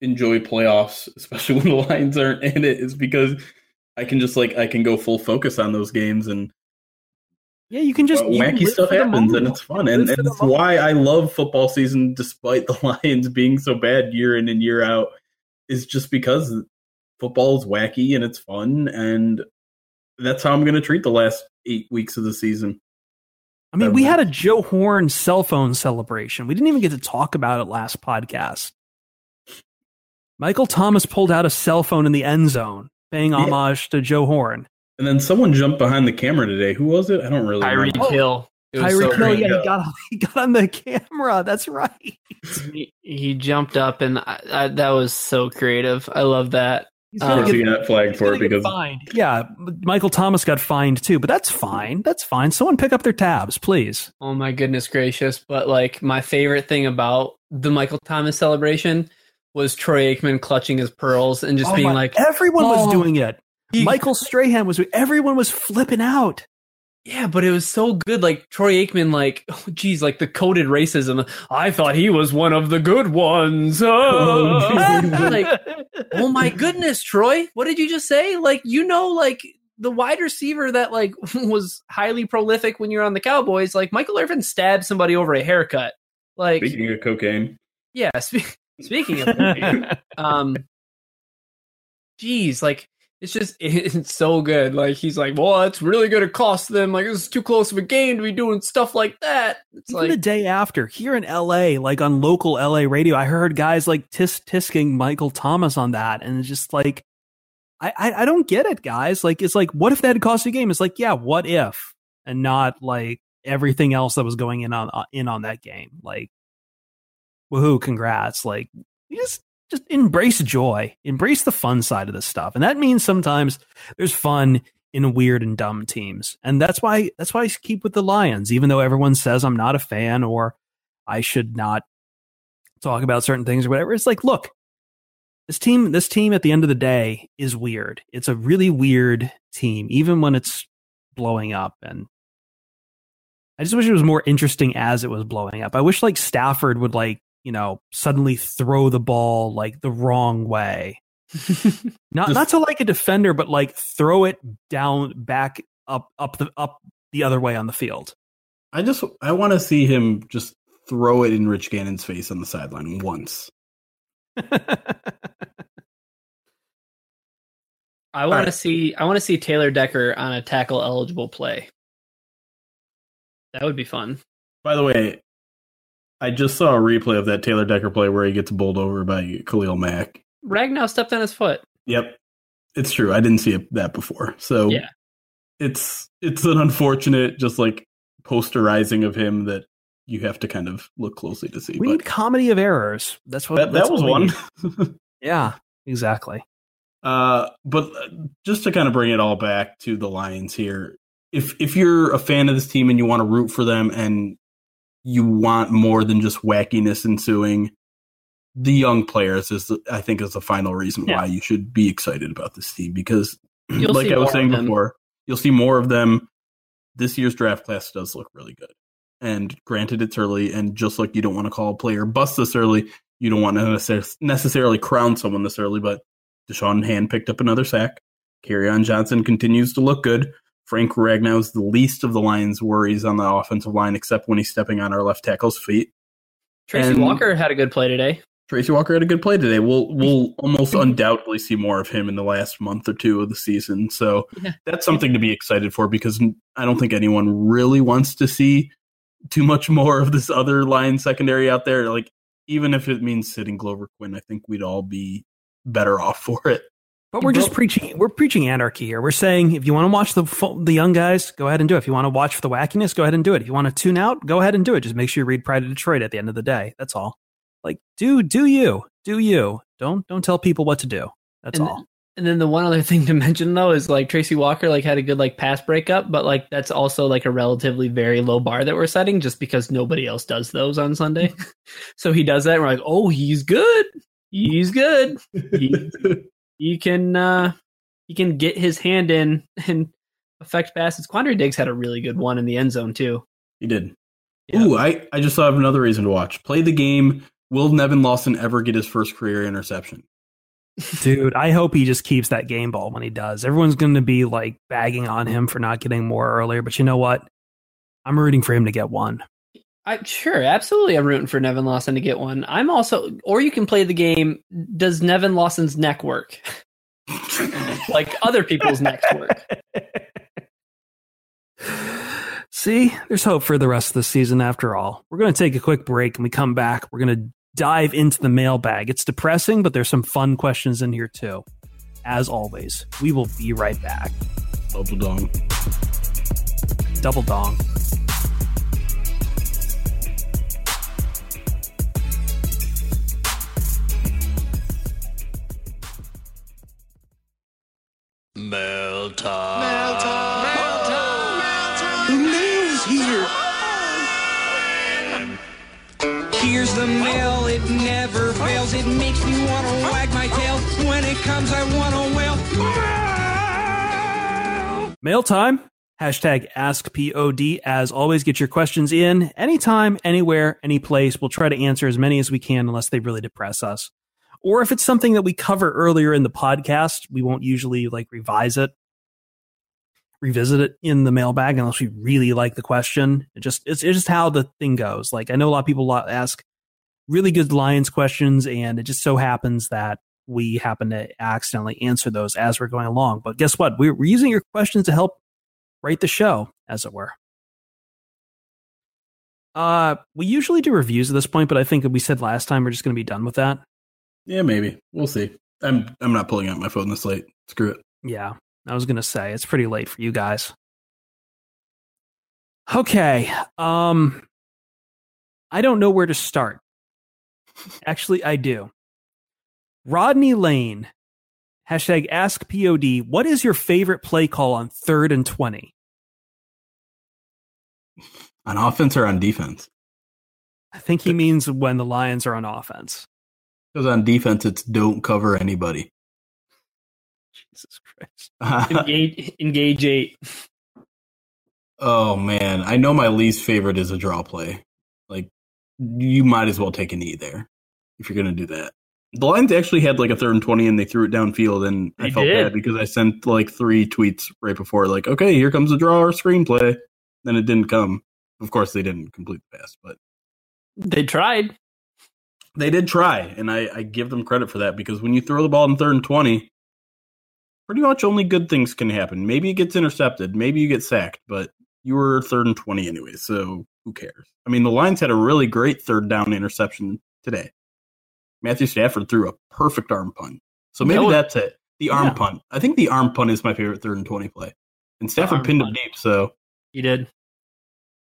Speaker 2: enjoy playoffs, especially when the lines aren't in it, is because I can just like I can go full focus on those games and
Speaker 1: Yeah, you can just
Speaker 2: well, wacky stuff happens and it's fun, and, and it's why I love football season, despite the Lions being so bad year in and year out, is just because football is wacky and it's fun, and that's how I'm going to treat the last eight weeks of the season.
Speaker 1: I mean, we had a Joe Horn cell phone celebration. We didn't even get to talk about it last podcast. Michael Thomas pulled out a cell phone in the end zone, paying
Speaker 2: Yeah.
Speaker 1: homage to Joe Horn.
Speaker 2: And then someone jumped behind the camera today. Who was it? I don't really
Speaker 3: Tyreek
Speaker 2: remember.
Speaker 3: Hill. It was
Speaker 1: Tyreek
Speaker 3: so
Speaker 1: Hill, yeah,
Speaker 2: Yeah.
Speaker 1: he got he got on the camera. That's right.
Speaker 3: He, he jumped up and I, I, that was so creative. I love that.
Speaker 1: He's
Speaker 3: Um,
Speaker 1: gonna
Speaker 2: Of
Speaker 1: get-
Speaker 2: he got flagged for it because
Speaker 1: fined. Yeah, Michael Thomas got fined too, but that's fine. That's fine. Someone pick up their tabs, please.
Speaker 3: Oh my goodness gracious. But like my favorite thing about the Michael Thomas celebration was Troy Aikman clutching his pearls and just
Speaker 1: Oh
Speaker 3: being
Speaker 1: my-
Speaker 3: like,
Speaker 1: everyone was
Speaker 3: "Oh."
Speaker 1: doing it.
Speaker 3: He-
Speaker 1: Michael Strahan was. Everyone was flipping out.
Speaker 3: Yeah, but it was so good. Like Troy Aikman, like, oh, geez, like the coded racism. I thought he was one of the good ones. Oh, like, oh my goodness, Troy, what did you just say? Like, you know, like the wide receiver that like was highly prolific when you're on the Cowboys. Like Michael Irvin stabbed somebody over a haircut. Like,
Speaker 2: speaking of cocaine,
Speaker 3: yeah. Spe- speaking of, um, geez, like it's just it's so good. Like he's like, well, it's really gonna cost them. Like it's too close of a game to be doing stuff like that. It's
Speaker 1: Even
Speaker 3: like
Speaker 1: the day after, here in LA, like on local LA radio, I heard guys like tis tisking Michael Thomas on that, and it's just like, I, I I don't get it, guys. Like, it's like, what if that had cost you a game? It's like, yeah, what if, and not like everything else that was going in on uh, in on that game. Like, woohoo, congrats! Like, you just just embrace joy, embrace the fun side of this stuff, and that means sometimes there's fun in weird and dumb teams. And that's why that's why I keep with the Lions, even though everyone says I'm not a fan or I should not talk about certain things or whatever. It's like, look, this team, this team at the end of the day is weird. It's a really weird team, even when it's blowing up. And I just wish it was more interesting as it was blowing up. I wish like Stafford would like, you know, suddenly throw the ball like the wrong way not not to like a defender, but like throw it down back up up the up the other way on the field.
Speaker 2: I just I want to see him just throw it in Rich Gannon's face on the sideline once.
Speaker 3: I want
Speaker 2: right.
Speaker 3: to see I want to see Taylor Decker on a tackle eligible play. That would be fun.
Speaker 2: By the way, I just saw a replay of that Taylor Decker play where he gets bowled over by Khalil Mack.
Speaker 3: Ragnow stepped on his foot.
Speaker 2: Yep, it's true. I didn't see it, that before, so
Speaker 3: Yeah.
Speaker 2: it's it's an unfortunate, just like posterizing of him that you have to kind of look closely to see.
Speaker 1: we
Speaker 2: but
Speaker 1: need comedy of errors. That's what
Speaker 2: that,
Speaker 1: that's
Speaker 2: that was
Speaker 1: what
Speaker 2: one.
Speaker 1: Yeah, exactly.
Speaker 2: Uh, but just to kind of bring it all back to the Lions here, if if you're a fan of this team and you want to root for them and you want more than just wackiness ensuing, the young players is I think is the final reason
Speaker 1: Yeah.
Speaker 2: why you should be excited about this team because,
Speaker 3: You'll
Speaker 2: like I was saying before, you'll see more of them. This year's draft class does look really good, and granted, it's early, and just like you don't want to call a player bust this early, you don't want to necessarily crown someone this early, but Da'Shawn Hand picked up another sack. Kerryon Johnson continues to look good. Frank Ragnow is the least of the Lions' worries on the offensive line, except when he's stepping on our left tackle's feet.
Speaker 3: Tracy
Speaker 2: And-
Speaker 3: Walker had a good play today.
Speaker 2: Tracy Walker had a good play today. We'll we'll almost undoubtedly see more of him in the last month or two of the season. So
Speaker 3: Yeah.
Speaker 2: that's something to be excited for because I don't think anyone really wants to see too much more of this other line secondary out there. Like even if it means sitting Glover Quin, I think we'd all be better off for it.
Speaker 1: But we're just preaching. We're preaching anarchy here. We're saying if you want to watch the the young guys, go ahead and do it. If you want to watch for the wackiness, go ahead and do it. If you want to tune out, go ahead and do it. Just make sure you read Pride of Detroit at the end of the day. That's all. Like do do you do you don't don't tell people what to do. That's
Speaker 3: And-
Speaker 1: all.
Speaker 3: And then the one other thing to mention though is like Tracy Walker like had a good like pass breakup, but like that's also like a relatively very low bar that we're setting just because nobody else does those on Sunday. so he does that and we're like, oh, he's good. He's good. He, he can uh he can get his hand in and affect passes. Quandre Diggs had a really good one in the end zone too.
Speaker 2: He did.
Speaker 3: Yeah.
Speaker 2: Ooh, I, I just thought of another reason to watch. Play the game. Will Nevin Lawson ever get his first career interception?
Speaker 1: Dude, I hope he just keeps that game ball when he does. Everyone's going to be like bagging on him for not getting more earlier, but you know what? I'm rooting for him to get one.
Speaker 3: I sure, absolutely. I'm rooting for Nevin Lawson to get one. I'm also, or you can play the game. Does Nevin Lawson's neck work? like other people's necks work.
Speaker 1: See, there's hope for the rest of the season after all. We're going to take a quick break and we come back. We're going to dive into the mailbag. It's depressing, but there's some fun questions in here too. As always, we will be right back.
Speaker 2: Double dong.
Speaker 1: Double dong.
Speaker 4: Mail time.
Speaker 5: The mail's here. Here's the mail, it never fails. It makes me want to wag my tail. When it comes, I want to wail.
Speaker 1: Mail time. Hashtag AskPOD. As always, get your questions in anytime, anywhere, any place. We'll try to answer as many as we can unless they really depress us. Or if it's something that we cover earlier in the podcast, we won't usually like revise it, revisit it in the mailbag unless we really like the question. It just it's, it's just how the thing goes. Like I know a lot of people ask really good Lions questions, and it just so happens that we happen to accidentally answer those as we're going along. But guess what? We're, we're using your questions to help write the show, as it were. Uh, we usually do reviews at this point, but I think we said last time we're just going to be done with that.
Speaker 2: Yeah, maybe. We'll see. I'm I'm not pulling out my phone this late. Screw it.
Speaker 1: Yeah, I was going to say it's pretty late for you guys. Okay. Um I don't know where to start. Actually, I do. Rodney Lane. Hashtag ask POD. What is your favorite play call on third and 20?
Speaker 2: On offense or on defense?
Speaker 1: I think he means when the Lions are on offense.
Speaker 2: Because on defense, it's don't cover anybody.
Speaker 1: Jesus Christ.
Speaker 3: Engage, engage eight.
Speaker 2: oh man, I know my least favorite is a draw play. Like you might as well take a knee there if you're going to do that. The Lions actually had like a third and twenty, and they threw it downfield, and I felt
Speaker 3: did.
Speaker 2: bad because I sent like three tweets right before, like, "Okay, here comes the draw or screenplay." Then it didn't come. Of course, they didn't complete the pass, but
Speaker 3: They tried.
Speaker 2: They did try, and I, I give them credit for that because when you throw the ball in third and twenty, pretty much only good things can happen. Maybe it gets intercepted, maybe you get sacked, but you were third and twenty anyway, so who cares? I mean, the Lions had a really great third down interception today. Matthew Stafford threw a perfect arm punt, so maybe
Speaker 3: That
Speaker 2: that's it. The arm
Speaker 1: Yeah.
Speaker 2: punt. I think the arm punt is my favorite third and twenty play, and Stafford pinned him deep, so
Speaker 3: He did.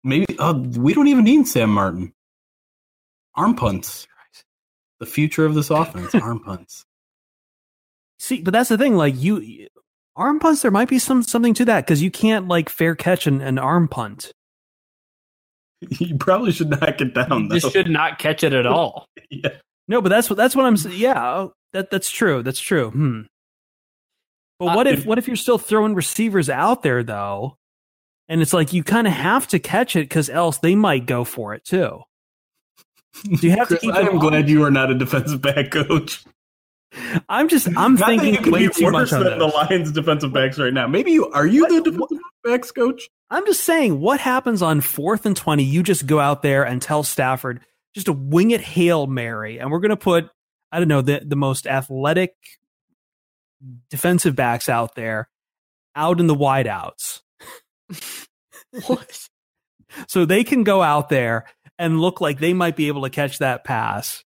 Speaker 2: maybe uh, we don't even need Sam Martin. Arm punts. The future of this offense, arm punts.
Speaker 1: See, but that's the thing. Like you, arm punts, there might be some something to that because you can't like fair catch an, an arm punt.
Speaker 2: You probably should knock it down.
Speaker 3: You just should not catch it at all.
Speaker 2: Yeah.
Speaker 1: No, but that's what that's what I'm. s- Yeah, oh, that that's true. That's true. Hmm. But
Speaker 3: Uh,
Speaker 1: what if
Speaker 2: if-
Speaker 1: what if you're still throwing receivers out there though, and it's like you kind of have to catch it because else they might go for it too. Do you have to keep
Speaker 2: I'm glad you are not a defensive back coach.
Speaker 1: I'm just I'm
Speaker 2: Not
Speaker 1: thinking way too much on
Speaker 2: the. Lions defensive backs right now. Maybe you are you
Speaker 1: What-
Speaker 2: the defensive backs coach?
Speaker 1: I'm just saying, what happens on fourth and 20? You just go out there and tell Stafford just to wing it Hail Mary. And we're going to put, I don't know, the, the most athletic defensive backs out there out in the wideouts.
Speaker 3: What?
Speaker 1: So they can go out there and look like they might be able to catch that pass.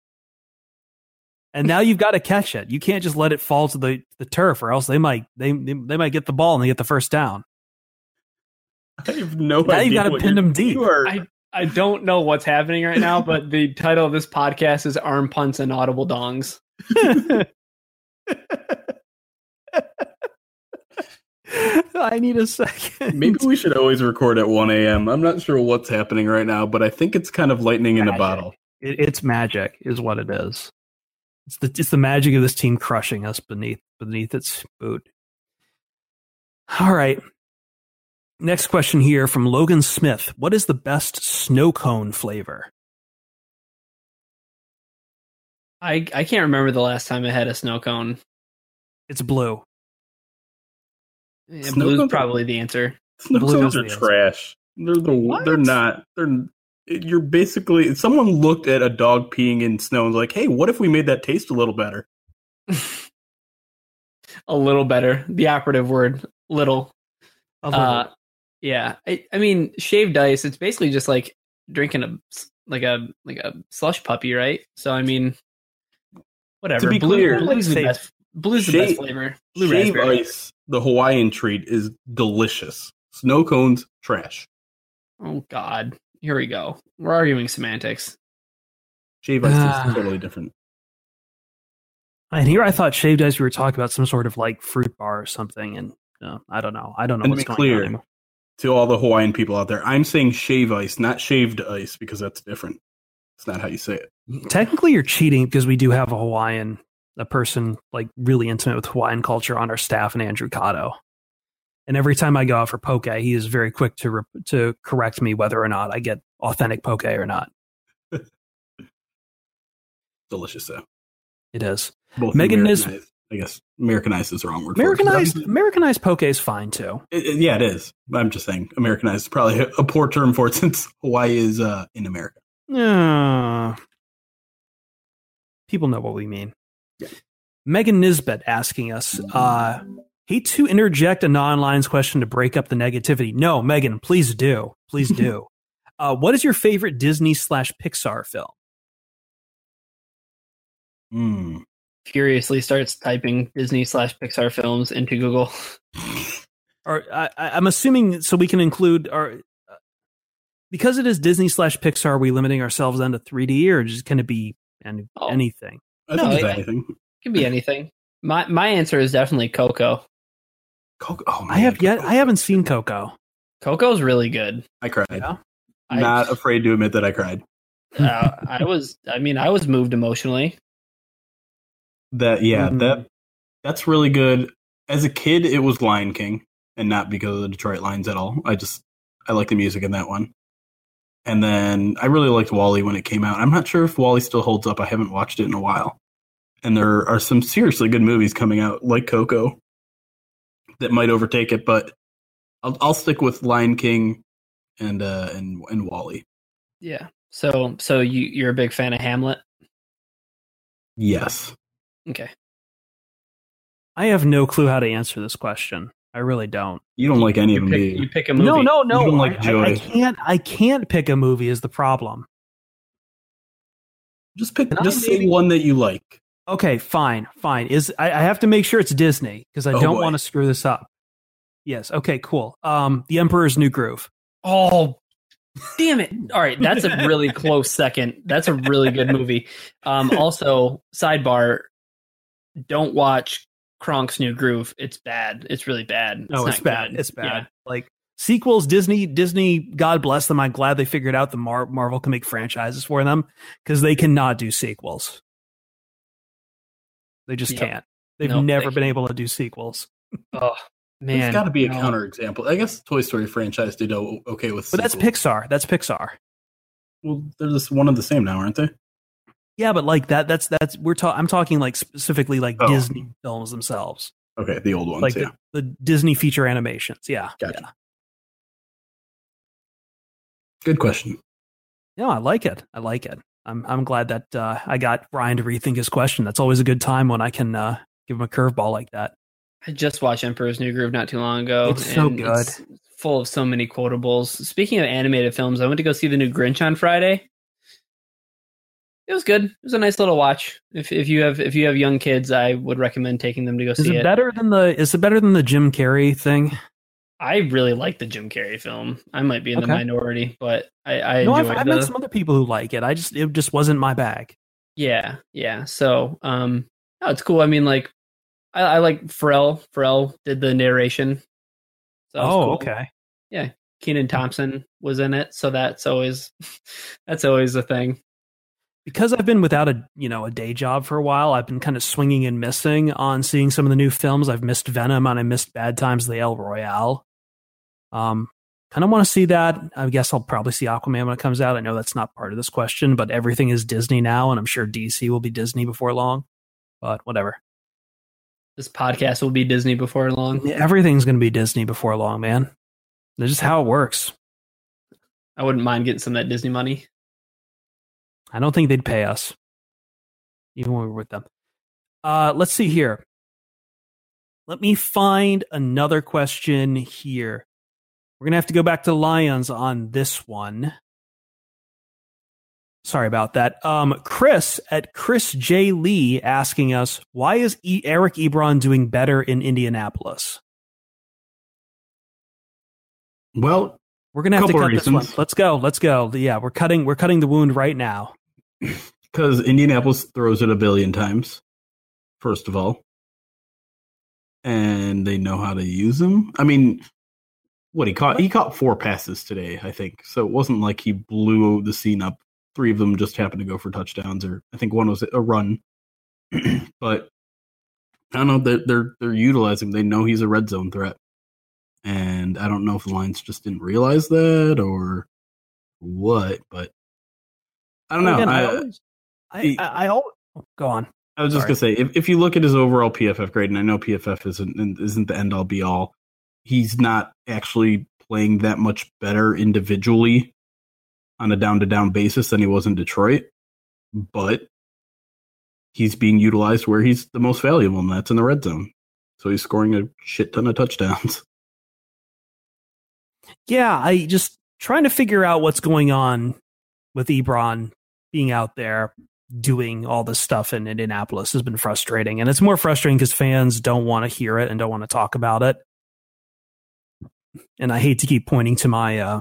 Speaker 1: And now you've got to catch it. You can't just let it fall to the, the turf or else they might they, they they might get the ball and they get the first down.
Speaker 2: I have no
Speaker 1: Now
Speaker 2: idea.
Speaker 1: you've gotta pin them deep.
Speaker 2: Are,
Speaker 3: I I don't know what's happening right now, but the title of this podcast is Arm Punts and Audible Dongs.
Speaker 1: I need a second.
Speaker 2: maybe we should always record at 1 a.m. I'm not sure what's happening right now, but I think it's kind of lightning in a bottle.
Speaker 1: It, it's magic, is what it is. It's the it's the magic of this team crushing us beneath beneath its boot. All right. Next question here from Logan Smith. What is the best snow cone flavor?
Speaker 3: I I can't remember the last time I had a snow cone.
Speaker 1: It's blue.
Speaker 3: Yeah,
Speaker 2: Snow
Speaker 3: blue's
Speaker 2: cones
Speaker 3: probably the answer.
Speaker 2: Snow
Speaker 1: Blue
Speaker 2: cones
Speaker 1: is
Speaker 2: are
Speaker 1: the answer.
Speaker 2: trash. They're the
Speaker 3: What?
Speaker 2: they're not. They're you're basically someone looked at a dog peeing in snow and was like, "Hey, what if we made that taste a little better?"
Speaker 3: a little better. The operative word, little.
Speaker 1: A little.
Speaker 3: Uh, yeah. I, I mean, shaved ice. It's basically just like drinking a like a like a slush puppy, right? So I mean, whatever.
Speaker 2: To be
Speaker 3: Blue,
Speaker 2: clear-
Speaker 3: blue's the
Speaker 1: Say-
Speaker 3: best. Blue's the best flavor. Blue
Speaker 2: Shave
Speaker 3: raspberry.
Speaker 2: ice, the Hawaiian treat, is delicious. Snow cones, trash.
Speaker 3: Oh God. Here we go. We're arguing semantics.
Speaker 2: Shave ice
Speaker 1: Ah.
Speaker 2: is totally different.
Speaker 1: and here I thought shaved ice we were talking about some sort of like fruit bar or something, and uh, I don't know. I don't know
Speaker 2: And to
Speaker 1: what's
Speaker 2: be
Speaker 1: going
Speaker 2: clear,
Speaker 1: on.
Speaker 2: To all the Hawaiian people out there, I'm saying shave ice, not shaved ice, because that's different. It's not how you say it.
Speaker 1: Technically, you're cheating because we do have a Hawaiian, a person like really intimate with Hawaiian culture on our staff, and Andrew Cotto. And every time I go out for poke, he is very quick to re- to correct me whether or not I get authentic poke or not.
Speaker 2: Delicious though.
Speaker 1: It is
Speaker 2: Both
Speaker 1: Megan
Speaker 2: Americanized. I guess Americanized is the wrong word. it,
Speaker 1: Americanized.
Speaker 2: obviously-
Speaker 1: Americanized poke is fine too.
Speaker 2: It, it- yeah, it is. I'm just saying, Americanized is probably a, a poor term for it since Hawaii is uh, in America.
Speaker 1: Uh, people know what we mean.
Speaker 2: Yeah.
Speaker 1: Megan Nisbet asking us, uh, hate to interject a non-lines question to break up the negativity. No, Megan, please do. Please do. uh, what is your favorite Disney slash Pixar film?
Speaker 2: Hmm.
Speaker 3: Furiously starts typing Disney slash Pixar films into Google.
Speaker 1: Or I, I- I'm assuming so we can include our uh, because it is Disney slash Pixar. Are we limiting ourselves then to 3D or just can it be any,
Speaker 3: Oh.
Speaker 1: anything?
Speaker 2: I
Speaker 3: No,
Speaker 2: think it's
Speaker 3: yeah.
Speaker 2: anything.
Speaker 3: Could be anything. My my answer is definitely Coco.
Speaker 2: Coco. Oh, man,
Speaker 1: I have
Speaker 2: man,
Speaker 1: yet.
Speaker 2: Coco.
Speaker 1: I haven't seen Coco.
Speaker 3: Coco's really good.
Speaker 2: I cried.
Speaker 1: Yeah.
Speaker 3: I-
Speaker 2: Not afraid to admit that I cried.
Speaker 3: uh, I was. I mean, I was moved emotionally.
Speaker 2: That yeah,
Speaker 1: Mhm.
Speaker 2: that that's really good. As a kid, it was Lion King, and not because of the Detroit Lions at all. I just I like the music in that one. And then I really liked WALL-E when it came out. I'm not sure if WALL-E still holds up. I haven't watched it in a while. And there are some seriously good movies coming out, like Coco, that might overtake it. But I'll, I'll stick with Lion King, and uh and and WALL-E.
Speaker 3: Yeah. So so you you're a big fan of Hamlet?
Speaker 2: Yes.
Speaker 3: Okay.
Speaker 1: I have no clue how to answer this question. I really don't.
Speaker 2: You don't like any
Speaker 3: you
Speaker 2: of them,
Speaker 3: pick,
Speaker 2: you?
Speaker 3: you pick a movie.
Speaker 1: No, no, no.
Speaker 2: You don't like
Speaker 1: I- I, I can't. I can't pick a movie. Is the problem?
Speaker 2: Just pick.
Speaker 1: Can I
Speaker 2: Just say
Speaker 1: maybe-
Speaker 2: one that you like.
Speaker 1: Okay, fine, fine. Is I, I have to make sure it's Disney because I
Speaker 2: Oh,
Speaker 1: don't want to screw this up. Yes. Okay. Cool. Um, The Emperor's New Groove.
Speaker 3: Oh, damn it! All right, that's a really close second. That's a really good movie. Um, also, sidebar: don't watch Kronk's New Groove. It's bad. It's really bad.
Speaker 1: No, it's,
Speaker 3: not
Speaker 1: bad.
Speaker 3: good.
Speaker 1: It's bad.
Speaker 3: Yeah.
Speaker 1: Like sequels, Disney, Disney. God bless them. I'm glad they figured out the Mar- Marvel can make franchises for them because they cannot do sequels. They just
Speaker 3: Yep.
Speaker 1: can't. They've
Speaker 3: Nope,
Speaker 1: never
Speaker 3: they
Speaker 1: been
Speaker 3: can't.
Speaker 1: able to do sequels.
Speaker 3: Oh man,
Speaker 2: There's got to be a
Speaker 3: no.
Speaker 2: counterexample. I guess the Toy Story franchise did okay with.
Speaker 1: But that's. Pixar. That's Pixar.
Speaker 2: Well, they're just one of the same now, aren't they?
Speaker 1: Yeah, but like that. That's that's we're talking. I'm talking like specifically like
Speaker 2: Oh.
Speaker 1: Disney films themselves,
Speaker 2: Okay, the old ones.
Speaker 1: like
Speaker 2: yeah,
Speaker 1: the, the Disney feature animations. Yeah,
Speaker 2: Gotcha.
Speaker 1: yeah.
Speaker 2: good question.
Speaker 1: No, I like it. I like it. I'm I'm glad that uh, I got Brian to rethink his question. That's always a good time when I can uh, give him a curveball like that.
Speaker 3: I just watched Emperor's New Groove not too long ago.
Speaker 1: It's so good.
Speaker 3: it's full of so many quotables. Speaking of animated films, I went to go see the new Grinch on Friday. It was good. It was a nice little watch. If if you have if you have young kids, I would recommend taking them to go
Speaker 1: Is
Speaker 3: see
Speaker 1: it
Speaker 3: it.
Speaker 1: better than the? Is it better than the Jim Carrey thing?
Speaker 3: I really like the Jim Carrey film. I might be in the minority, but I, I
Speaker 1: no, I've,
Speaker 3: enjoyed
Speaker 1: I've
Speaker 3: the
Speaker 1: met some other people who like it. I just it just wasn't my bag.
Speaker 3: yeah yeah. So um, no, it's cool. I mean, like I, I like Pharrell. Pharrell did the narration. So
Speaker 1: oh,
Speaker 3: cool.
Speaker 1: okay.
Speaker 3: Yeah, Kenan Thompson was in it, so that's always that's always a thing.
Speaker 1: Because I've been without a you know a day job for a while, I've been kind of swinging and missing on seeing some of the new films. I've missed Venom and I missed Bad Times the El Royale. Um, kind of want to see that. I guess I'll probably see Aquaman when it comes out. I know that's not part of this question, but everything is Disney now, and I'm sure DC will be Disney before long. But whatever,
Speaker 3: This podcast will be Disney before long.
Speaker 1: everything's going to be Disney before long, man. That's just how it works.
Speaker 3: I wouldn't mind getting some of that Disney money.
Speaker 1: I don't think they'd pay us, even when we were with them. Uh, let's see here. Let me find another question here. We're gonna have to go back to Lions on this one. Sorry about that. Um, Chris at Chris J Lee asking us why is e- Eric Ebron doing better in Indianapolis?
Speaker 2: Well,
Speaker 1: We're gonna have to cut this one. Let's go. Let's go. Yeah, we're cutting. We're cutting the wound right now.
Speaker 2: Because Indianapolis throws it a billion times, first of all, and they know how to use them. I mean, what he caught? He caught four passes today, I think. So it wasn't like he blew the scene up. Three of them just happened to go for touchdowns, or I think one was a run. but I don't know. They're they're they're utilizing. They know he's a red zone threat, and I don't know if the Lions just didn't realize that or what. But I don't know.
Speaker 1: Again, I,
Speaker 2: I-
Speaker 1: always, I,
Speaker 2: he-
Speaker 1: I, I al- oh, go on.
Speaker 2: I was just
Speaker 1: Sorry.
Speaker 2: gonna say, if, if you look at his overall PFF grade, and I know PFF isn't isn't the end all be all, he's not actually playing that much better individually on a down to down basis than he was in Detroit, but he's being utilized where he's the most valuable, and that's in the red zone. So he's scoring a shit ton of touchdowns.
Speaker 1: Yeah, I just trying to figure out what's going on with Ebron being out there doing all this stuff in Indianapolis has been frustrating. And it's more frustrating because fans don't want to hear it and don't want to talk about it. And I hate to keep pointing to my uh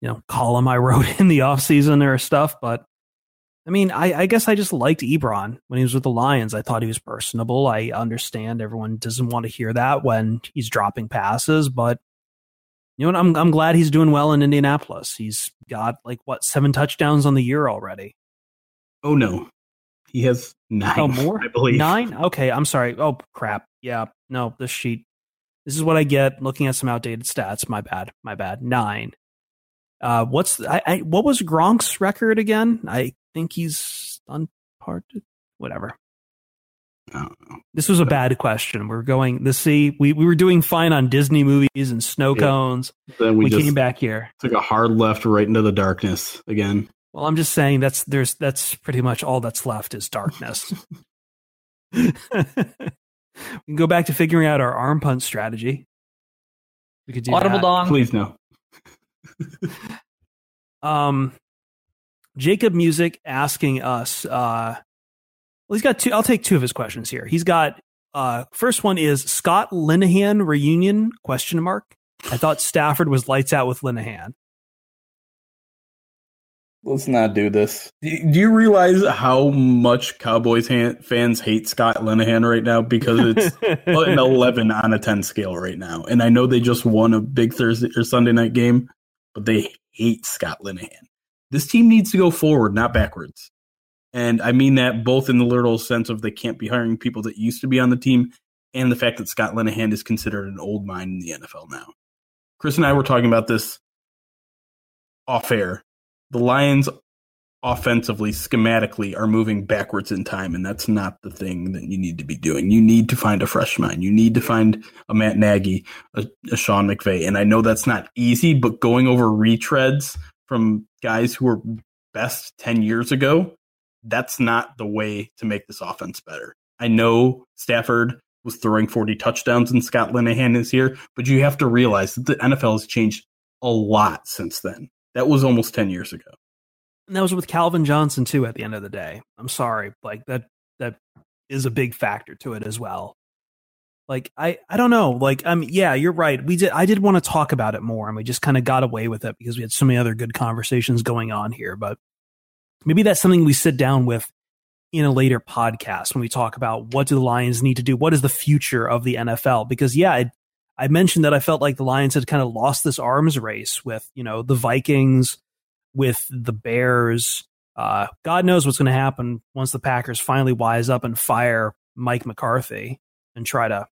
Speaker 1: you know column I wrote in the off season or stuff, but I mean, I, I guess I just liked Ebron when he was with the Lions. I thought he was personable. I understand everyone doesn't want to hear that when he's dropping passes, but you know what? I'm I'm glad he's doing well in Indianapolis. He's got like what seven touchdowns on the year already.
Speaker 2: Oh no, he has nine.
Speaker 1: Oh, more?
Speaker 2: I believe
Speaker 1: Nine? Okay, I'm sorry. Oh crap. Yeah, no, this sheet. This is what I get looking at some outdated stats. My bad. My bad. Nine. Uh, what's I, I what was Gronk's record again? I think he's unparted. Whatever.
Speaker 2: I don't know.
Speaker 1: This was a bad question. We're going the see we, we were doing fine on Disney movies and snow
Speaker 2: Yeah.
Speaker 1: cones.
Speaker 2: Then
Speaker 1: We,
Speaker 2: we,
Speaker 1: came back here.
Speaker 2: took a hard left right into the darkness again.
Speaker 1: Well, I'm just saying that's there's that's pretty much all that's left is darkness. we can go back to figuring out our arm punt strategy. We could do
Speaker 3: Audible
Speaker 1: that.
Speaker 3: dong.
Speaker 2: Please no.
Speaker 1: Um, Jacob Music asking us. Uh, well, he's got two. I'll take two of his questions here. He's got. Uh, first one is Scott Linehan reunion? Question mark. I thought Stafford was lights out with Linehan.
Speaker 2: Let's not do this. Do do you realize how much Cowboys han- fans hate Scott Linehan right now? Because it's an 11 on a 10 scale right now. And I know they just won a big Thursday or Sunday night game, but they hate Scott Linehan. This team needs to go forward, not backwards. And I mean that both in the literal sense of they can't be hiring people that used to be on the team and the fact that Scott Linehan is considered an old mind in the NFL now. Chris and I were talking about this off air. The Lions offensively, schematically, are moving backwards in time, and that's not the thing that you need to be doing. You need to find a fresh mind. You need to find a Matt Nagy, a, a Sean McVay. And I know that's not easy, but going over retreads from guys who were best 10 years ago, that's not the way to make this offense better. I know Stafford was throwing 40 touchdowns and Scott Linehan is here, but you have to realize that the NFL has changed a lot since then. That was almost 10 years ago.
Speaker 1: And that was with Calvin Johnson too. At the end of the day, I'm sorry, like that that is a big factor to it as well. Like I I don't know, like um yeah, you're right. We did I did want to talk about it more, and we just kind of got away with it because we had so many other good conversations going on here. But maybe that's something we sit down with in a later podcast when we talk about what do the Lions need to do, what is the future of the NFL? Because yeah, I, I mentioned that I felt like the Lions had kind of lost this arms race with you know the Vikings with the Bears. Uh, God knows what's going to happen once the Packers finally wise up and fire Mike McCarthy and try to,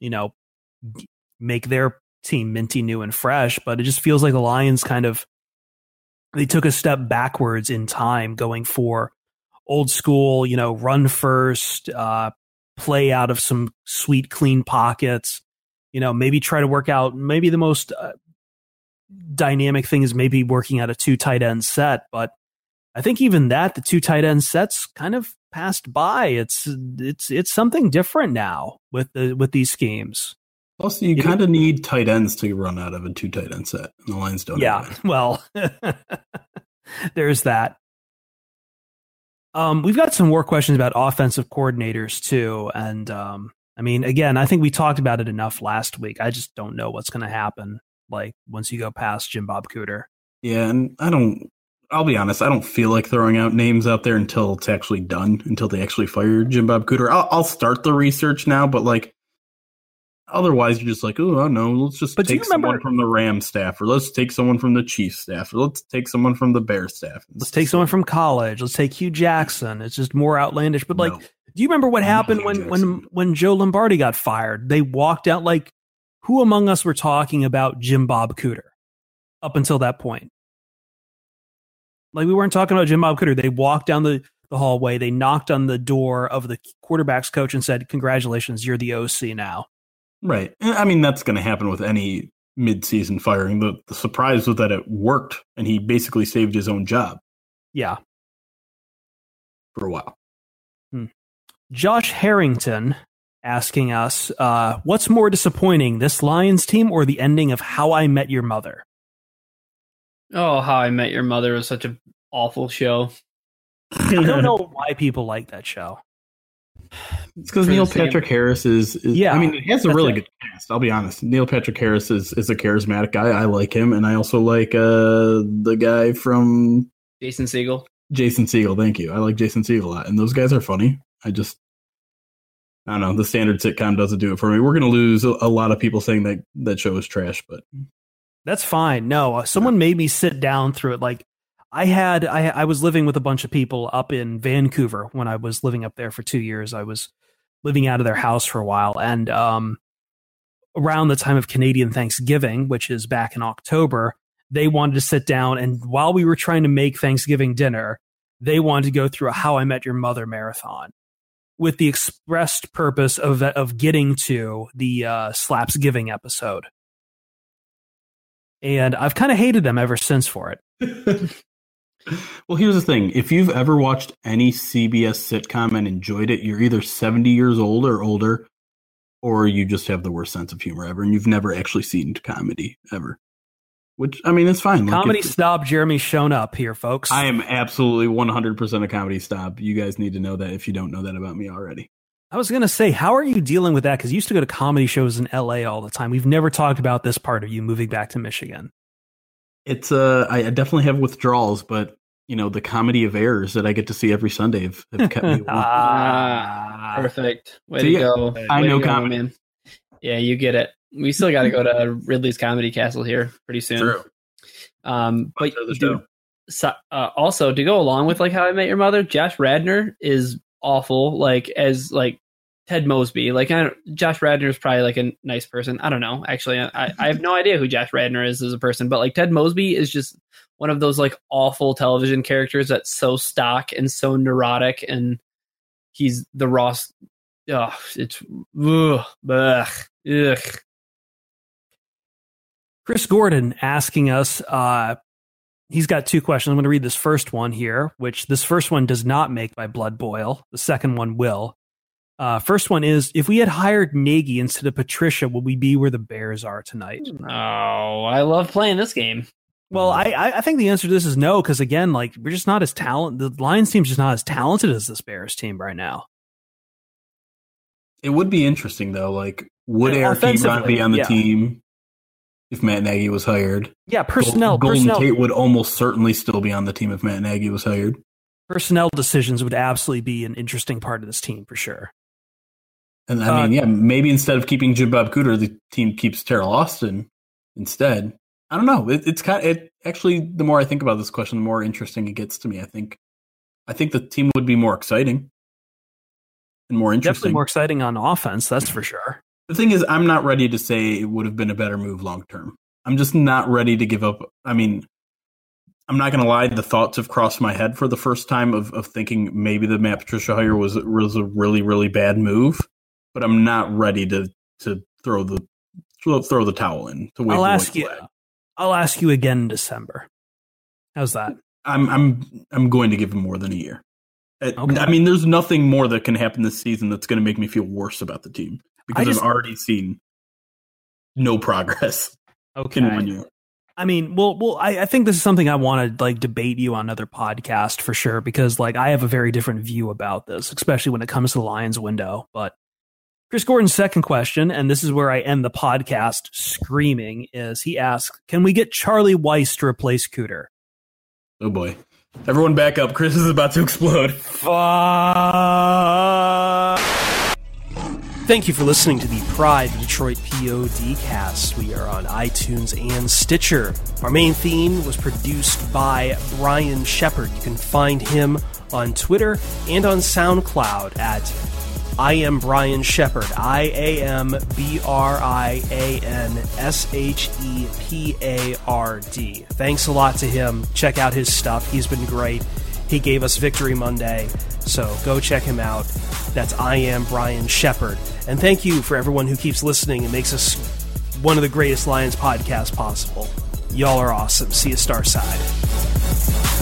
Speaker 1: you know, make their team minty new and fresh. But it just feels like the Lions kind of they took a step backwards in time, going for old school, you know, run first, uh, play out of some sweet, clean pockets. You know, maybe try to work out maybe the most uh, dynamic thing is maybe working out a two tight end set, but I think even that the two tight end sets kind of passed by. It's it's it's something different now with the with these schemes.
Speaker 2: Also, you kind of need tight ends to run out of a two tight end set. And the Lions don't.
Speaker 1: yeah, well, there's that. Um, we've got some more questions about offensive coordinators too, and um, I mean, again, I think we talked about it enough last week. I just don't know what's going to happen. Like once you go past Jim Bob Cooter.
Speaker 2: Yeah, and I don't. I'll be honest. I don't feel like throwing out names out there until it's actually done. Until they actually fire Jim Bob Cooter. I'll, I'll start the research now, but like. Otherwise, you're just like, oh, I don't know. Let's just
Speaker 1: But
Speaker 2: take someone from the Ram staff, or let's take someone from the Chiefs staff, or let's take someone from the Bears staff.
Speaker 1: Let's take someone from college. Let's take Hue Jackson. It's just more outlandish. But like,
Speaker 2: No.
Speaker 1: do you remember what happened when when when Joe Lombardi got fired? They walked out like who among us were talking about Jim Bob Cooter up until that point? Like we weren't talking about Jim Bob Cooter. They walked down the, the hallway. They knocked on the door of the quarterbacks coach and said, "Congratulations, you're the OC now."
Speaker 2: Right. I mean, that's going to happen with any mid-season firing. The, the surprise was that it worked, and he basically saved his own job
Speaker 1: Yeah.
Speaker 2: for a while.
Speaker 1: Josh Harrington asking us, uh, what's more disappointing, this Lions team or the ending of How I Met Your Mother?
Speaker 3: Oh, How I Met Your Mother was such an awful show.
Speaker 1: I don't know why people like that show.
Speaker 2: It's because Neil Patrick Harris is, is.
Speaker 1: Yeah,
Speaker 2: I mean, he has a really
Speaker 1: it.
Speaker 2: good cast. I'll be honest. Neil Patrick Harris is, is a charismatic guy. I like him, and I also like uh, the guy from
Speaker 3: Jason Segel.
Speaker 2: Jason Segel. Thank you. I like Jason Segel a lot, and those guys are funny. I just, I don't know. The standard sitcom doesn't do it for me. We're gonna lose a, a lot of people saying that that show is trash, but
Speaker 1: That's fine. No, uh, someone made me sit down through it. Like I had, I, I was living with a bunch of people up in Vancouver when I was living up there for two years. I was living out of their house for a while, and um, around the time of Canadian Thanksgiving, which is back in October, they wanted to sit down, and while we were trying to make Thanksgiving dinner, they wanted to go through a How I Met Your Mother marathon. with the expressed purpose of of getting to the uh, slaps giving episode. And I've kind of hated them ever since for it.
Speaker 2: well, here's the thing: if you've ever watched any CBS sitcom and enjoyed it, you're either 70 years old or older, or you just have the worst sense of humor ever, and you've never actually seen comedy ever. Which I mean, it's fine.
Speaker 1: Comedy
Speaker 2: if-
Speaker 1: snob Jeremy's shown up here, folks.
Speaker 2: I am absolutely 100% a comedy snob. You guys need to know that if you don't know that about me already.
Speaker 1: I was going to say, how are you dealing with that? Because you used to go to comedy shows in LA all the time. We've never talked about this part of you moving back to Michigan.
Speaker 2: It's uh, I I definitely have withdrawals, but you know, the comedy of errors that I get to see every Sunday have, have kept me. warm.
Speaker 3: Ah, perfect. Way
Speaker 2: So,
Speaker 3: to
Speaker 2: yeah,
Speaker 3: go.
Speaker 2: I
Speaker 3: Way
Speaker 2: know
Speaker 3: to go,
Speaker 2: comedy.
Speaker 3: man. Yeah, you get it. We still got to go to Ridley's Comedy Castle here pretty soon.
Speaker 2: True.
Speaker 3: Um, but dude, so, uh, also to go along with like How I Met Your Mother, Josh Radnor is awful. Like as like Ted Mosby. Like I Josh Radnor is probably like a nice person. I don't know. Actually, I, I have no idea who Josh Radnor is as a person. But like Ted Mosby is just one of those like awful television characters that's so stock and so neurotic, and he's the Ross. Oh, it's ugh, ugh, ugh.
Speaker 1: Chris Gordon asking us, uh, he's got two questions. I'm going to read this first one here, which this first one does not make my blood boil. The second one will. Uh, first one is if we had hired Nagy instead of Patricia, would we be where the Bears are tonight?
Speaker 3: Oh, I love playing this game.
Speaker 1: Well, I I I think the answer to this is no because again, like we're just not as talent. The Lions team's just not as talented as this Bears team right now.
Speaker 2: It would be interesting though. Like, would
Speaker 1: Yeah,
Speaker 2: Eric Ebron be on the
Speaker 1: yeah.
Speaker 2: team if Matt Nagy was hired?
Speaker 1: Yeah, personnel
Speaker 2: Golden
Speaker 1: personnel
Speaker 2: Tate would almost certainly still be on the team if Matt Nagy was hired.
Speaker 1: personnel decisions would absolutely be an interesting part of this team for sure.
Speaker 2: And I
Speaker 1: Uh,
Speaker 2: mean, yeah, maybe instead of keeping Jim Bob Cooter, the team keeps Teryl Austin instead. I don't know. It, it's kind. Of, it actually, the more I think about this question, the more interesting it gets to me. I think, I think the team would be more exciting and more interesting.
Speaker 1: Definitely more exciting on offense, that's for sure.
Speaker 2: The thing is, I'm not ready to say it would have been a better move long term. I'm just not ready to give up. I mean, I'm not going to lie. The thoughts have crossed my head for the first time of, of thinking maybe the Matt Patricia hire was was a really really bad move, but I'm not ready to to throw the throw, throw the towel in. To wave
Speaker 1: I'll ask you.
Speaker 2: flag.
Speaker 1: I'll ask you again in December. How's that?
Speaker 2: I'm I'm I'm going to give him more than a year. Uh,
Speaker 1: Okay.
Speaker 2: I mean, there's nothing more that can happen this season that's going to make me feel worse about the team because
Speaker 1: just-
Speaker 2: I've already seen no progress
Speaker 1: Okay.
Speaker 2: in one year.
Speaker 1: I mean, well, well, I, I think this is something I want to like debate you on another podcast for sure because like I have a very different view about this, especially when it comes to the Lions window. But Chris Gordon's second question, and this is where I end the podcast screaming, is he asks, "Can we get Charlie Weis to replace Cooter?"
Speaker 2: Oh boy. Everyone back up. Chris is about to explode.
Speaker 1: Fuck. Thank you for listening to the Pride Detroit POD cast. We are on iTunes and Stitcher. Our main theme was produced by Brian Shepard. You can find him on Twitter and on SoundCloud at I am Brian Shepard. I A M B R I A N S H E P A R D. Thanks a lot to him. Check out his stuff. He's been great. He gave us Victory Monday, so go check him out. That's I am Brian Shepard. And thank you for everyone who keeps listening and makes us one of the greatest Lions podcasts possible. Y'all are awesome. See you Starside.